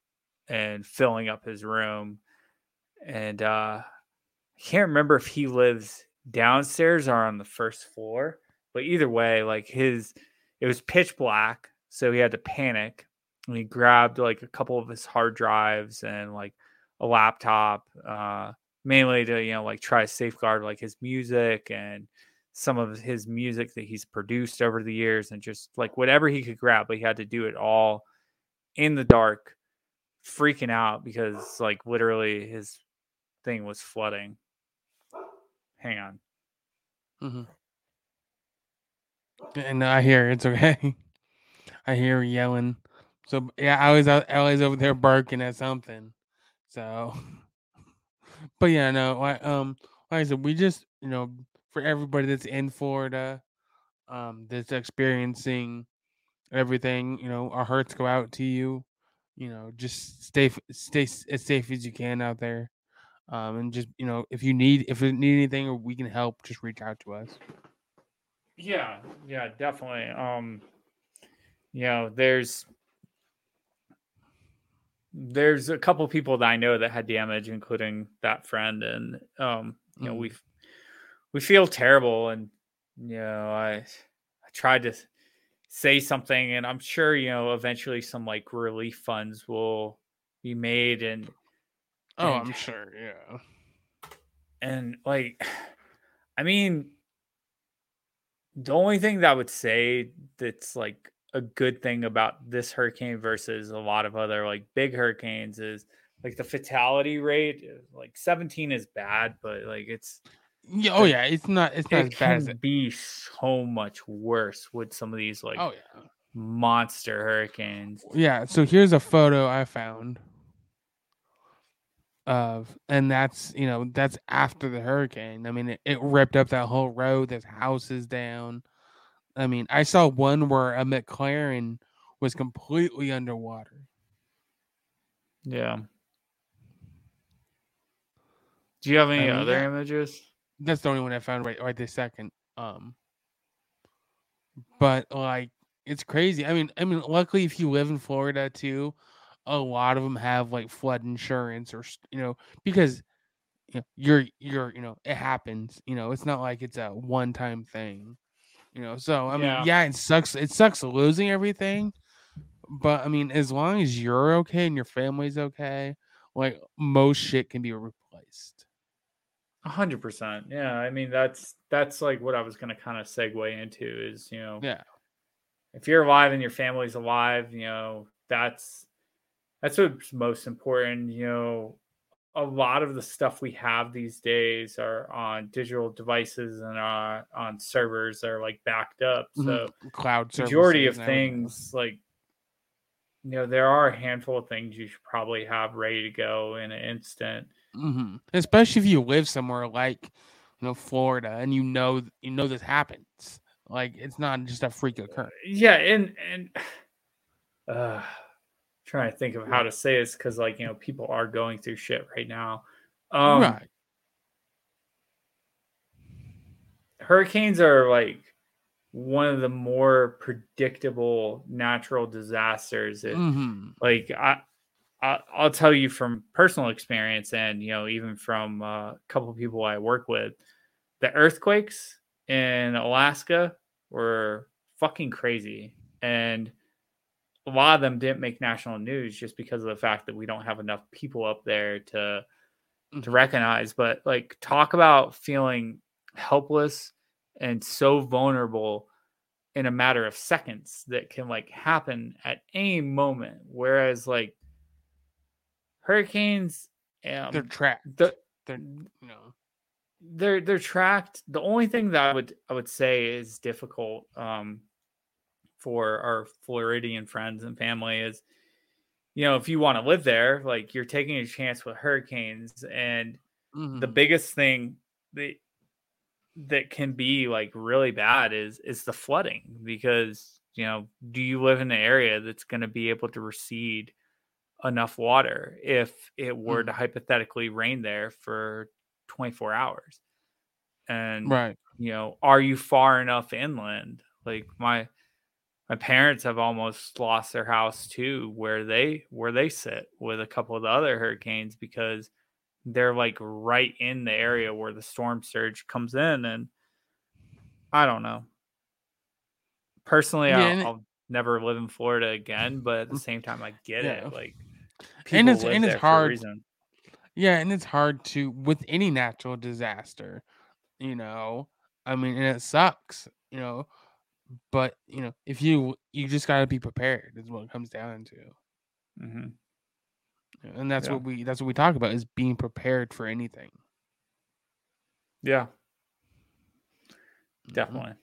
and filling up his room. And uh I can't remember if he lives downstairs or on the first floor, but either way, like his it was pitch black, so he had to panic. And he grabbed like a couple of his hard drives and like a laptop, uh, mainly to you know like try to safeguard like his music and some of his music that he's produced over the years and just like whatever he could grab, but he had to do it all in the dark, freaking out because like literally his thing was flooding. Hang on. Mm-hmm. And I hear it's okay. I hear yelling. So yeah, I was. Ellie's over there barking at something. So, but yeah, no. Like um, like I said, we just you know for everybody that's in Florida, um, that's experiencing everything. You know, our hearts go out to you. You know, just stay stay as safe as you can out there. Um, and just you know, if you need if you need anything or we can help, just reach out to us. Yeah, yeah, definitely. Um, you know, there's there's a couple people that I know that had damage, including that friend, and um, you know, Mhm. we we feel terrible, and you know, I I tried to say something, and I'm sure you know eventually some like relief funds will be made, and Oh, And- I'm sure. Yeah. and like i mean the only thing that I would say that's like a good thing about this hurricane versus a lot of other like big hurricanes is like the fatality rate uh, like 17 is bad but like it's Yeah. Oh yeah. It's not. It's not it as bad as it. be so much worse with some of these like Oh yeah. monster hurricanes Yeah. So here's a photo I found of, and that's you know that's after the hurricane. I mean, it, it ripped up that whole road. There's houses down. I mean, I saw one where a McLaren was completely underwater. yeah do you have any mean, other images That's the only one I found right right this second. Um, but like it's crazy. I mean, I mean, luckily if you live in Florida too, a lot of them have like flood insurance or you know because you know, you're you're you know it happens. You know, it's not like it's a one time thing. You know, so I mean, Yeah. yeah, it sucks. It sucks losing everything, but I mean, as long as you're okay and your family's okay, like most shit can be replaced. A hundred percent. Yeah, I mean that's that's like what I was gonna kind of segue into is you know Yeah. if you're alive and your family's alive, you know that's that's what's most important. You know, a lot of the stuff we have these days are on digital devices and are on servers that are like backed up. Mhm. So Cloud majority of things like you know there are a handful of things you should probably have ready to go in an instant. hmm Especially if you live somewhere like, you know, Florida, and you know, you know this happens. Like it's not just a freak occurrence. yeah and and uh trying to think of how to say this because like you know people are going through shit right now. Um right. hurricanes are like one of the more predictable natural disasters It- hmm like I, I i'll tell you from personal experience and you know even from uh, a couple of people i work with the earthquakes in alaska were fucking crazy. And a lot of them didn't make national news just because of the fact that we don't have enough people up there to to Mhm. recognize but like talk about feeling helpless and so vulnerable in a matter of seconds that can like happen at any moment whereas like hurricanes um, They're trapped. the, They're you know. they're they're tracked the only thing that i would i would say is difficult um for our floridian friends and family is you know if you want to live there like you're taking a chance with hurricanes and the mhm. biggest thing that that can be like really bad is is the flooding because you know, do you live in an area that's going to be able to recede enough water if it were Mhm. to hypothetically rain there for 24 hours? And Right. you know, are you far enough inland? Like my my parents have almost lost their house too where they where they sit with a couple of the other hurricanes because they're like right in the area where the storm surge comes in and I don't know. Personally, Yeah, I'll, it- I'll never live in Florida again, but at the mm, same time I get Yeah. it. Like And it's- and it's there for a hard. Yeah, and it's hard to with any natural disaster, you know. I mean, and it sucks, you know. But you know, if you you just got to be prepared is what it comes down to, Mm-hmm. and that's Yeah. what we that's what we talk about is being prepared for anything. Yeah, Mhm. definitely.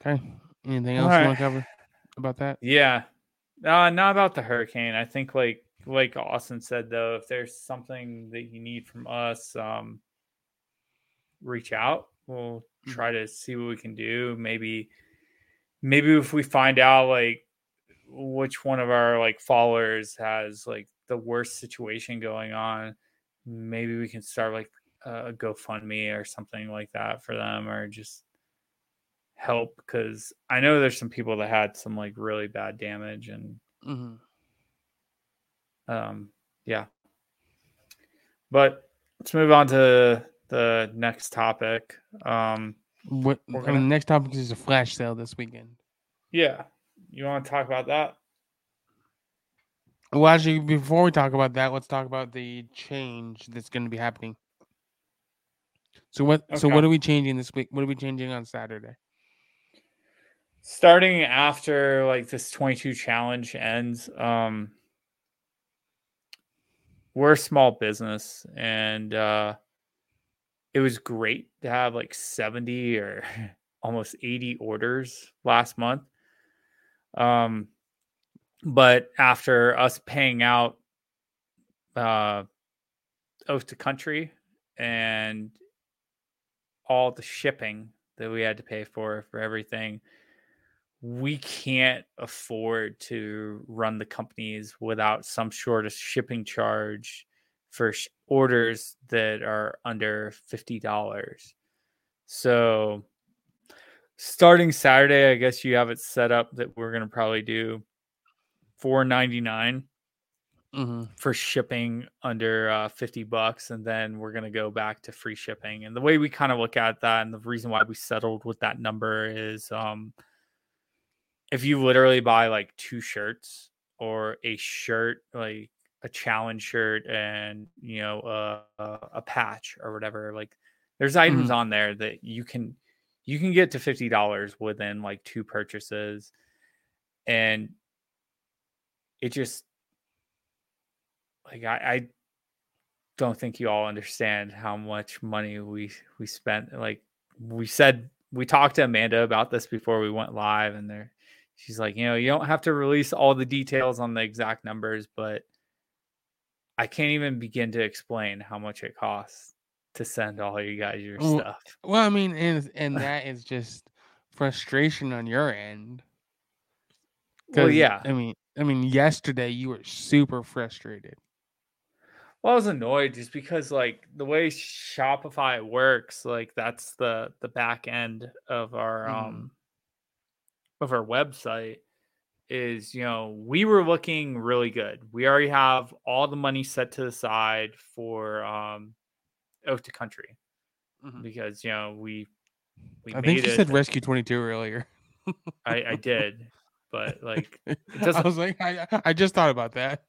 Okay. Anything else you want to cover about that? Yeah. Uh, not about the hurricane. I think like like Austin said though, if there's something that you need from us, um reach out. We'll. Try to see what we can do. Maybe maybe if we find out like which one of our like followers has like the worst situation going on, maybe we can start like a GoFundMe or something like that for them or just help because I know there's some people that had some like really bad damage and hmm um yeah. But let's move on to the next topic. Um What We're gonna- mean, next topic is a flash sale this weekend. yeah. You want to talk about that? Well, actually, before we talk about that, let's talk about the change that's going to be happening. So what? So what are we changing this week? What are we changing on Saturday? starting after like this 22 challenge ends um we're a small business and uh it was great to have like 70 or almost 80 orders last month. Um but after us paying out uh oath to country and all the shipping that we had to pay for for everything we can't afford to run the companies without some sort of shipping charge for sh- orders that are under $50. So starting Saturday, I guess you have it set up that we're going to probably do 4.99 Mm-hmm. for shipping under uh, 50 bucks and then we're going to go back to free shipping and the way we kind of look at that and the reason why we settled with that number is um if you literally buy like two shirts or a shirt like a challenge shirt and you know uh, a, patch or whatever like there's items on there that you can you can get to $50 within like two purchases and it just like I, I don't think you all understand how much money we we spent. Like we said, we talked to Amanda about this before we went live, and there, she's like, you know, you don't have to release all the details on the exact numbers, but I can't even begin to explain how much it costs to send all you guys your Well, stuff. Well, I mean, and and that is just frustration on your end. Well, yeah. I mean, I mean, yesterday you were super frustrated. Well, I was annoyed just because like the way Shopify works, like that's the the back end of our Mhm. um of our website is, you know, we were looking really good. We already have all the money set to the side for um Oath to Country Mhm. because you know we we I made think you it. said Rescue Twenty Two earlier. I, I did, but like I doesn't- was like, I I just thought about that.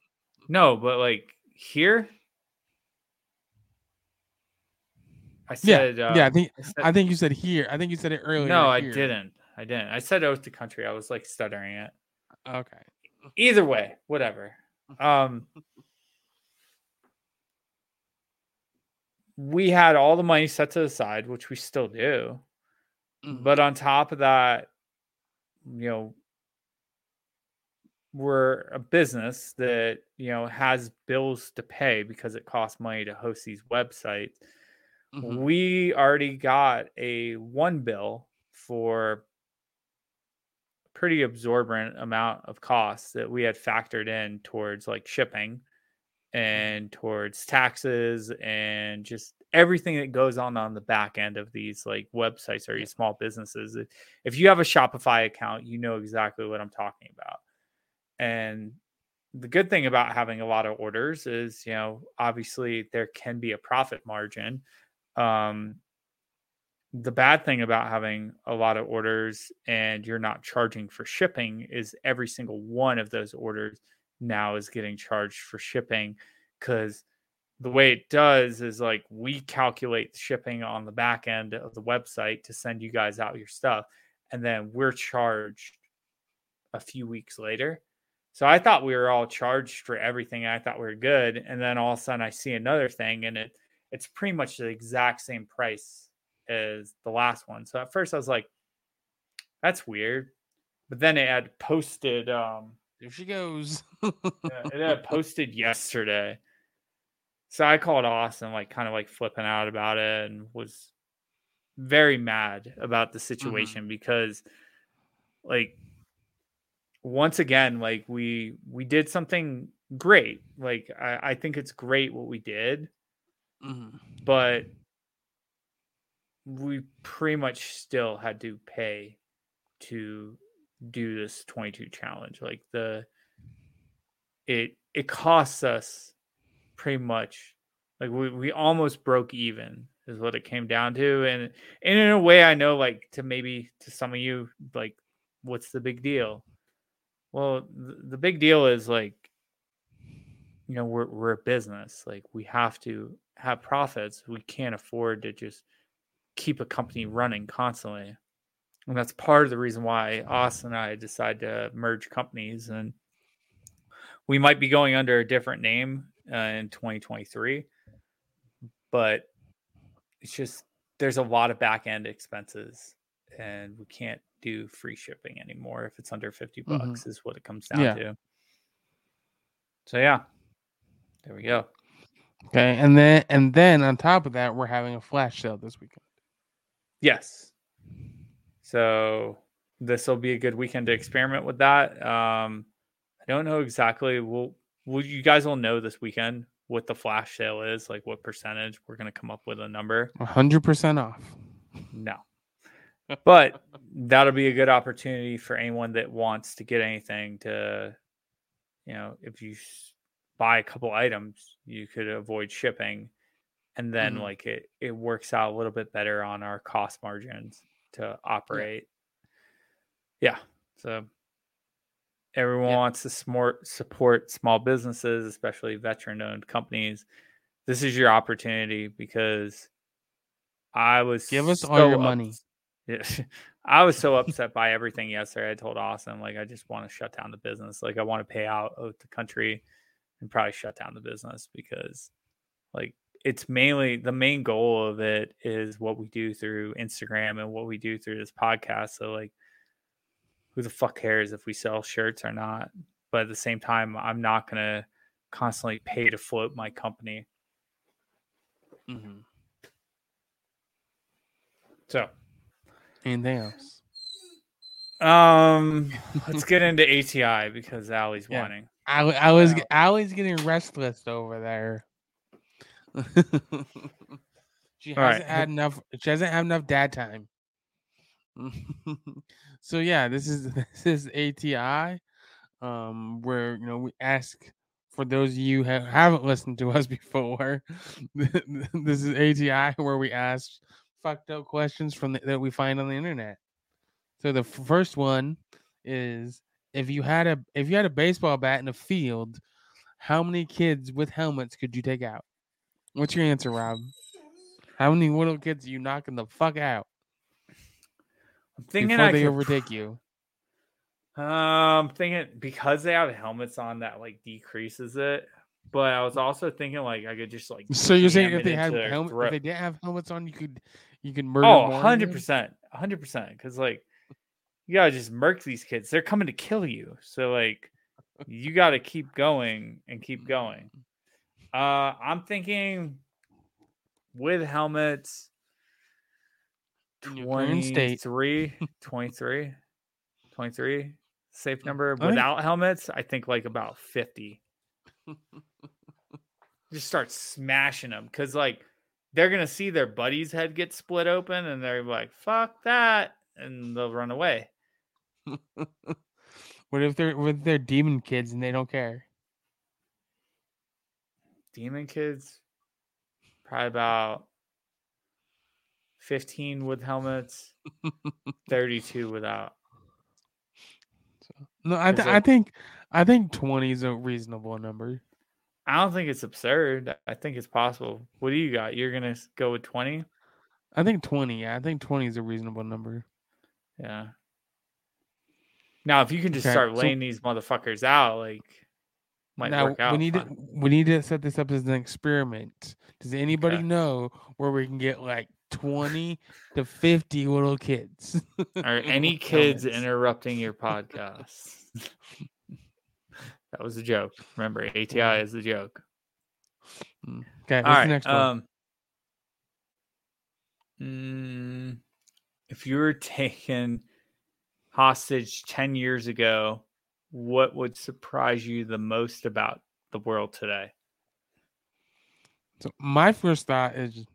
no, but like here I Yeah, said uh, yeah. I think I said- I think you said here. I think you said it earlier. No, I here. didn't. I didn't. I said oath to country. I was like stuttering it. Okay. Either way, whatever. Um we had all the money set to the side, which we still do. Mhm. But on top of that, you know, we're a business that, you know, has bills to pay because it costs money to host these websites. Mhm. we already got a one bill for pretty absorbent amount of costs that we had factored in towards like shipping and towards taxes and just everything that goes on on the back end of these like websites or these small businesses. If you have a Shopify account, you know exactly what I'm talking about. And the good thing about having a lot of orders is, you know, obviously there can be a profit margin. Um, the bad thing about having a lot of orders and you're not charging for shipping is every single one of those orders now is getting charged for shipping because the way it does is like we calculate the shipping on the back end of the website to send you guys out your stuff and then we're charged a few weeks later. So i thought we were all charged for everything i thought we were good and then all of a sudden i see another thing and it it's pretty much the exact same price as the last one so at first i was like that's weird but then it had posted um there she goes yeah, it had posted yesterday so I called Austin, like kind of like flipping out about it, and was very mad about the Mm-hmm. situation because, like, once again, like we we did something great. Like I, I think it's great what we did, Mhm. but we pretty much still had to pay to do this 22 challenge like the it it costs us pretty much like we, we almost broke even is what it came down to and, and in a way i know like to maybe to some of you like what's the big deal? Well the, the big deal is like you know we're, we're a business like we have to have profits. We can't afford to just keep a company running constantly and that's part of the reason why austin and i decided to merge companies and we might be going under a different name uh, in 2023 but it's just there's a lot of back end expenses and we can't do free shipping anymore if it's under 50 Mhm. bucks is what it comes down Yeah. to so yeah there we go Okay, and then and then on top of that, we're having a flash sale this weekend. Yes. So this will be a good weekend to experiment with that. Um, I don't know exactly. We'll, will you guys will know this weekend what the flash sale is, like what percentage. We're gonna come up with a number. hundred percent off. No, but that'll be a good opportunity for anyone that wants to get anything to, you know, if you buy a couple items, you could avoid shipping, and then Mhm. like it it works out a little bit better on our cost margins to operate. Yeah, so everyone Yeah. wants to smart support small businesses, especially veteran-owned companies. This is your opportunity because I was Give us all so your ups- money. yeah, I was so upset by everything yesterday. I told Austin, like, I just want to shut down the business. Like, I want to pay out Oath to Country and probably shut down the business because, like, it's mainly the main goal of it is what we do through Instagram and what we do through this podcast. So, like, who the fuck cares if we sell shirts or not? But at the same time, I'm not going to constantly pay to float my company. Mhm. So, Anything else? um, let's get into ATI because Allie's Yeah. wanting. I was Wow. ge- Allie's getting restless over there. she All right. hasn't had enough. She hasn't had enough dad time. so yeah, this is this is ATI, um, where you know we ask for those of you who haven't listened to us before. this is ATI where we ask fucked up questions from the, that we find on the internet. So the first one is if you had a if you had a baseball bat in a field, how many kids with helmets could you take out? What's your answer, Rob? How many little kids are you knocking the fuck out I'm thinking before I they could overtake you? Um, thinking because they have helmets on that like decreases it. But I was also thinking like I could just like So you're saying if they had helmet, if they didn't have helmets on, you could you could murder oh, more of 100 them? percent, hundred percent. Because like you gotta just murk these kids. They're coming to kill you. So like you got to keep going and keep going. Uh, I'm thinking with helmets. In your current state. 23, 23, 23 safe number. think- Without helmets, I think like about 50. Just start smashing them because like they're gonna see their buddy's head get split open and they're like, fuck that, and they'll run away. What if they're with their demon kids and they don't care? Demon kids, probably about 15 with helmets, 32 without. No, I, th- it- I think I think twenty is a reasonable number. I don't think it's absurd. I think it's possible. What do you got? You're gonna go with 20? I think twenty. Yeah, I think twenty is a reasonable number. Yeah. Now, if you can just Okay, start so- laying these motherfuckers out, like, might now work out. we need to we need to set this up as an experiment. Does anybody Okay. know where we can get like twenty to fifty little kids? Are any kids interrupting your podcast? that was a joke. Remember, ATI is a joke. Mm. Okay, All right. the next one? Um, mm, if you were taken hostage 10 years ago, what would surprise you the most about the world today? So my first thought is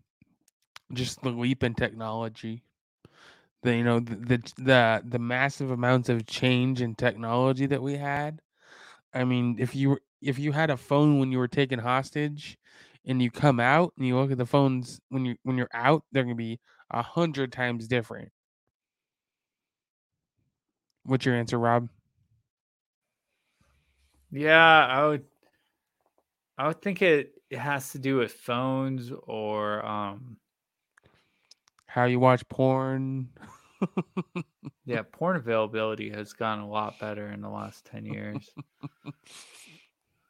just the leap in technology. The you know the the the, the massive amounts of change in technology that we had. I mean, if you if you had a phone when you were taken hostage, and you come out and you look at the phones when you when you're out, they're gonna be a hundred times different. What's your answer, Rob? Yeah, I would I would think it, it has to do with phones or um How you watch porn? yeah, porn availability has gotten a lot better in the last 10 years. I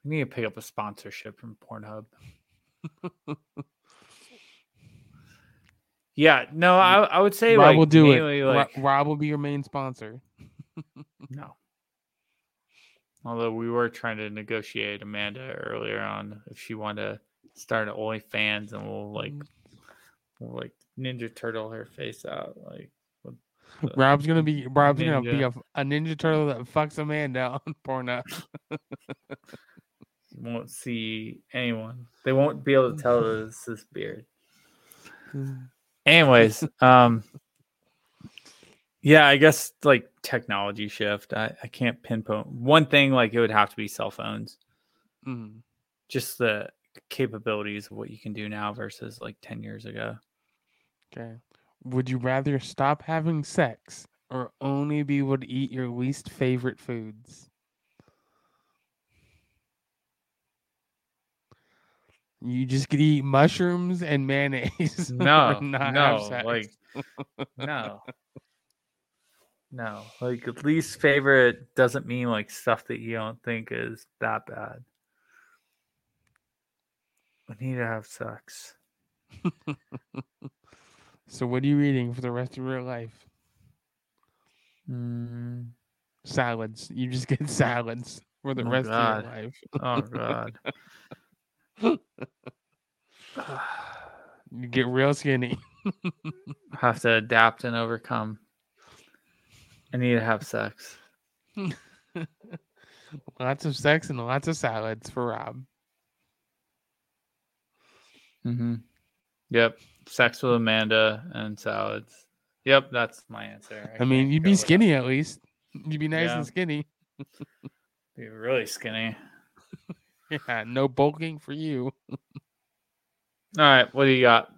need to pick up a sponsorship from Pornhub. Yeah, no, I I would say Rob like will do it. like Rob will be your main sponsor. no. Although we were trying to negotiate Amanda earlier on if she wanted to start an OnlyFans and we'll like Mm. we'll like Ninja Turtle her face out like Rob's gonna be Rob's gonna be a, a ninja turtle that fucks a man down Pornhub. you won't see anyone. They won't be able to tell that it's this beard. Anyways, um yeah, I guess like technology shift. I, I can't pinpoint one thing like it would have to be cell phones. Mm. Just the capabilities of what you can do now versus like 10 years ago. Okay. Would you rather stop having sex or only be able to eat your least favorite foods? You just could eat mushrooms and mayonnaise. No, not no, like no. No, like at least favorite doesn't mean like stuff that you don't think is that bad. I need to have sex. So what are you eating for the rest of your life? Mm, Salads. You just get salads for the Oh, rest God. of your life. oh god. You get real skinny. have to adapt and overcome. I need to have sex. lots of sex and lots of salads for Rob. Mm-hmm. Yep. Sex with Amanda and salads. Yep, that's my answer. I, mean, you'd be skinny at least. You'd be nice Yeah. and skinny. Be really skinny. Yeah, no bulking for you. All right, what do you got?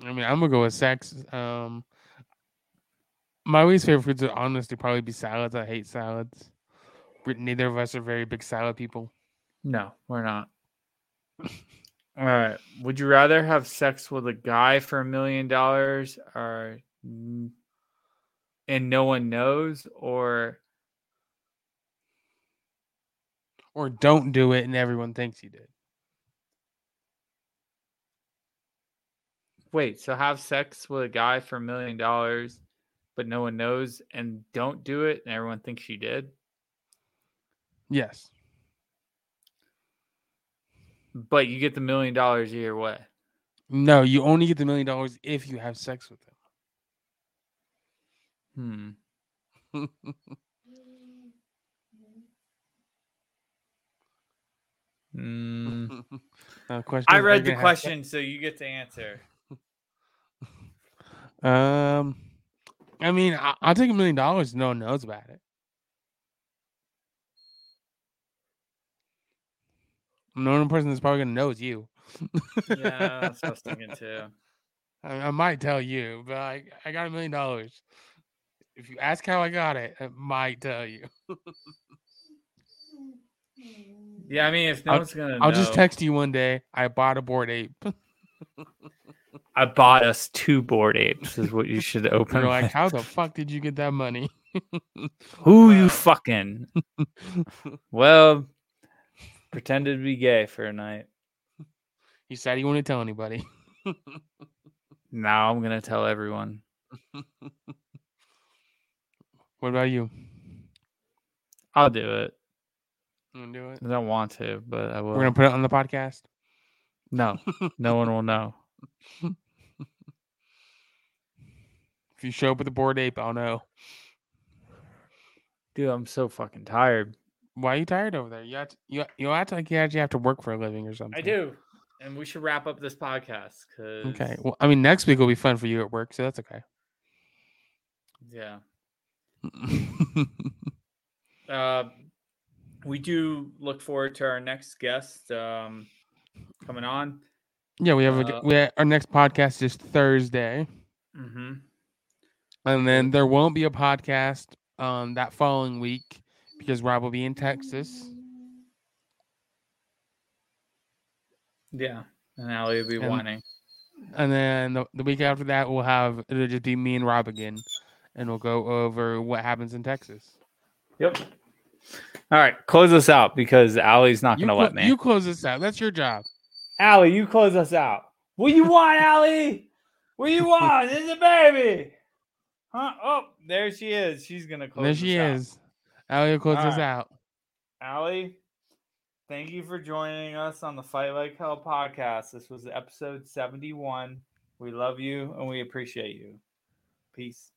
I mean, I'm gonna go with sex. Um, my least favorite foods would honestly probably be salads. I hate salads. But Neither of us are very big salad people. No, we're not. All right. Would you rather have sex with a guy for a million dollars or and no one knows or Or don't do it and everyone thinks you did. wait, so have sex with a guy for a million dollars but no one knows and don't do it and everyone thinks you did? Yes. But you get the million dollars either way. No, you only get the million dollars if you have sex with them. Hmm. mm. uh, question I read the question, so you get to answer. um. I mean, I, I'll take a million dollars. No one knows about it. The only person that's probably gonna know is you. Yeah, that's what I was thinking too. I, I might tell you, but I, I got a million dollars. If you ask how I got it, I might tell you. Yeah, I mean, if no I'll- one's gonna, I'll just text you one day. I bought a bored ape. I bought us two bored apes. Is what you should open. You're like, how the fuck did you get that money? Who you fucking? well, pretended to be gay for a night. he said he wouldn't tell anybody. Now I'm gonna tell everyone. What about you? I'll do it. You do it? I don't want to, but I will. We're gonna put it on the podcast. No, no one will know. If you show up with a bored ape, I'll know. Dude, I'm so fucking tired. Why are you tired over there? You have to, you you act like you actually have to work for a living or something. I do, and we should wrap up this podcast. Cause Okay. Well, I mean, next week will be fun for you at work, so that's okay. yeah, uh, we do look forward to our next guest um, coming on. yeah, we have a, Uh, we ha- our next podcast is Thursday, Mm-hmm. And then there won't be a podcast um that following week because Rob will be in Texas. Yeah, and Allie will be And- whining. And then the, the week after that, we'll have it'll just be me and Rob again, and we'll go over what happens in Texas. Yep. All right, close us out because Allie's not gonna clo- let me. you close this out. That's your job. Allie, you close us out. What you want, Allie? What you want? This is a baby. Huh? Oh, there she is. She's gonna close. there she out. is. Allie will close All this right. out. Allie, thank you for joining us on the Fight Like Hell podcast. This was episode 71. We love you and we appreciate you. Peace.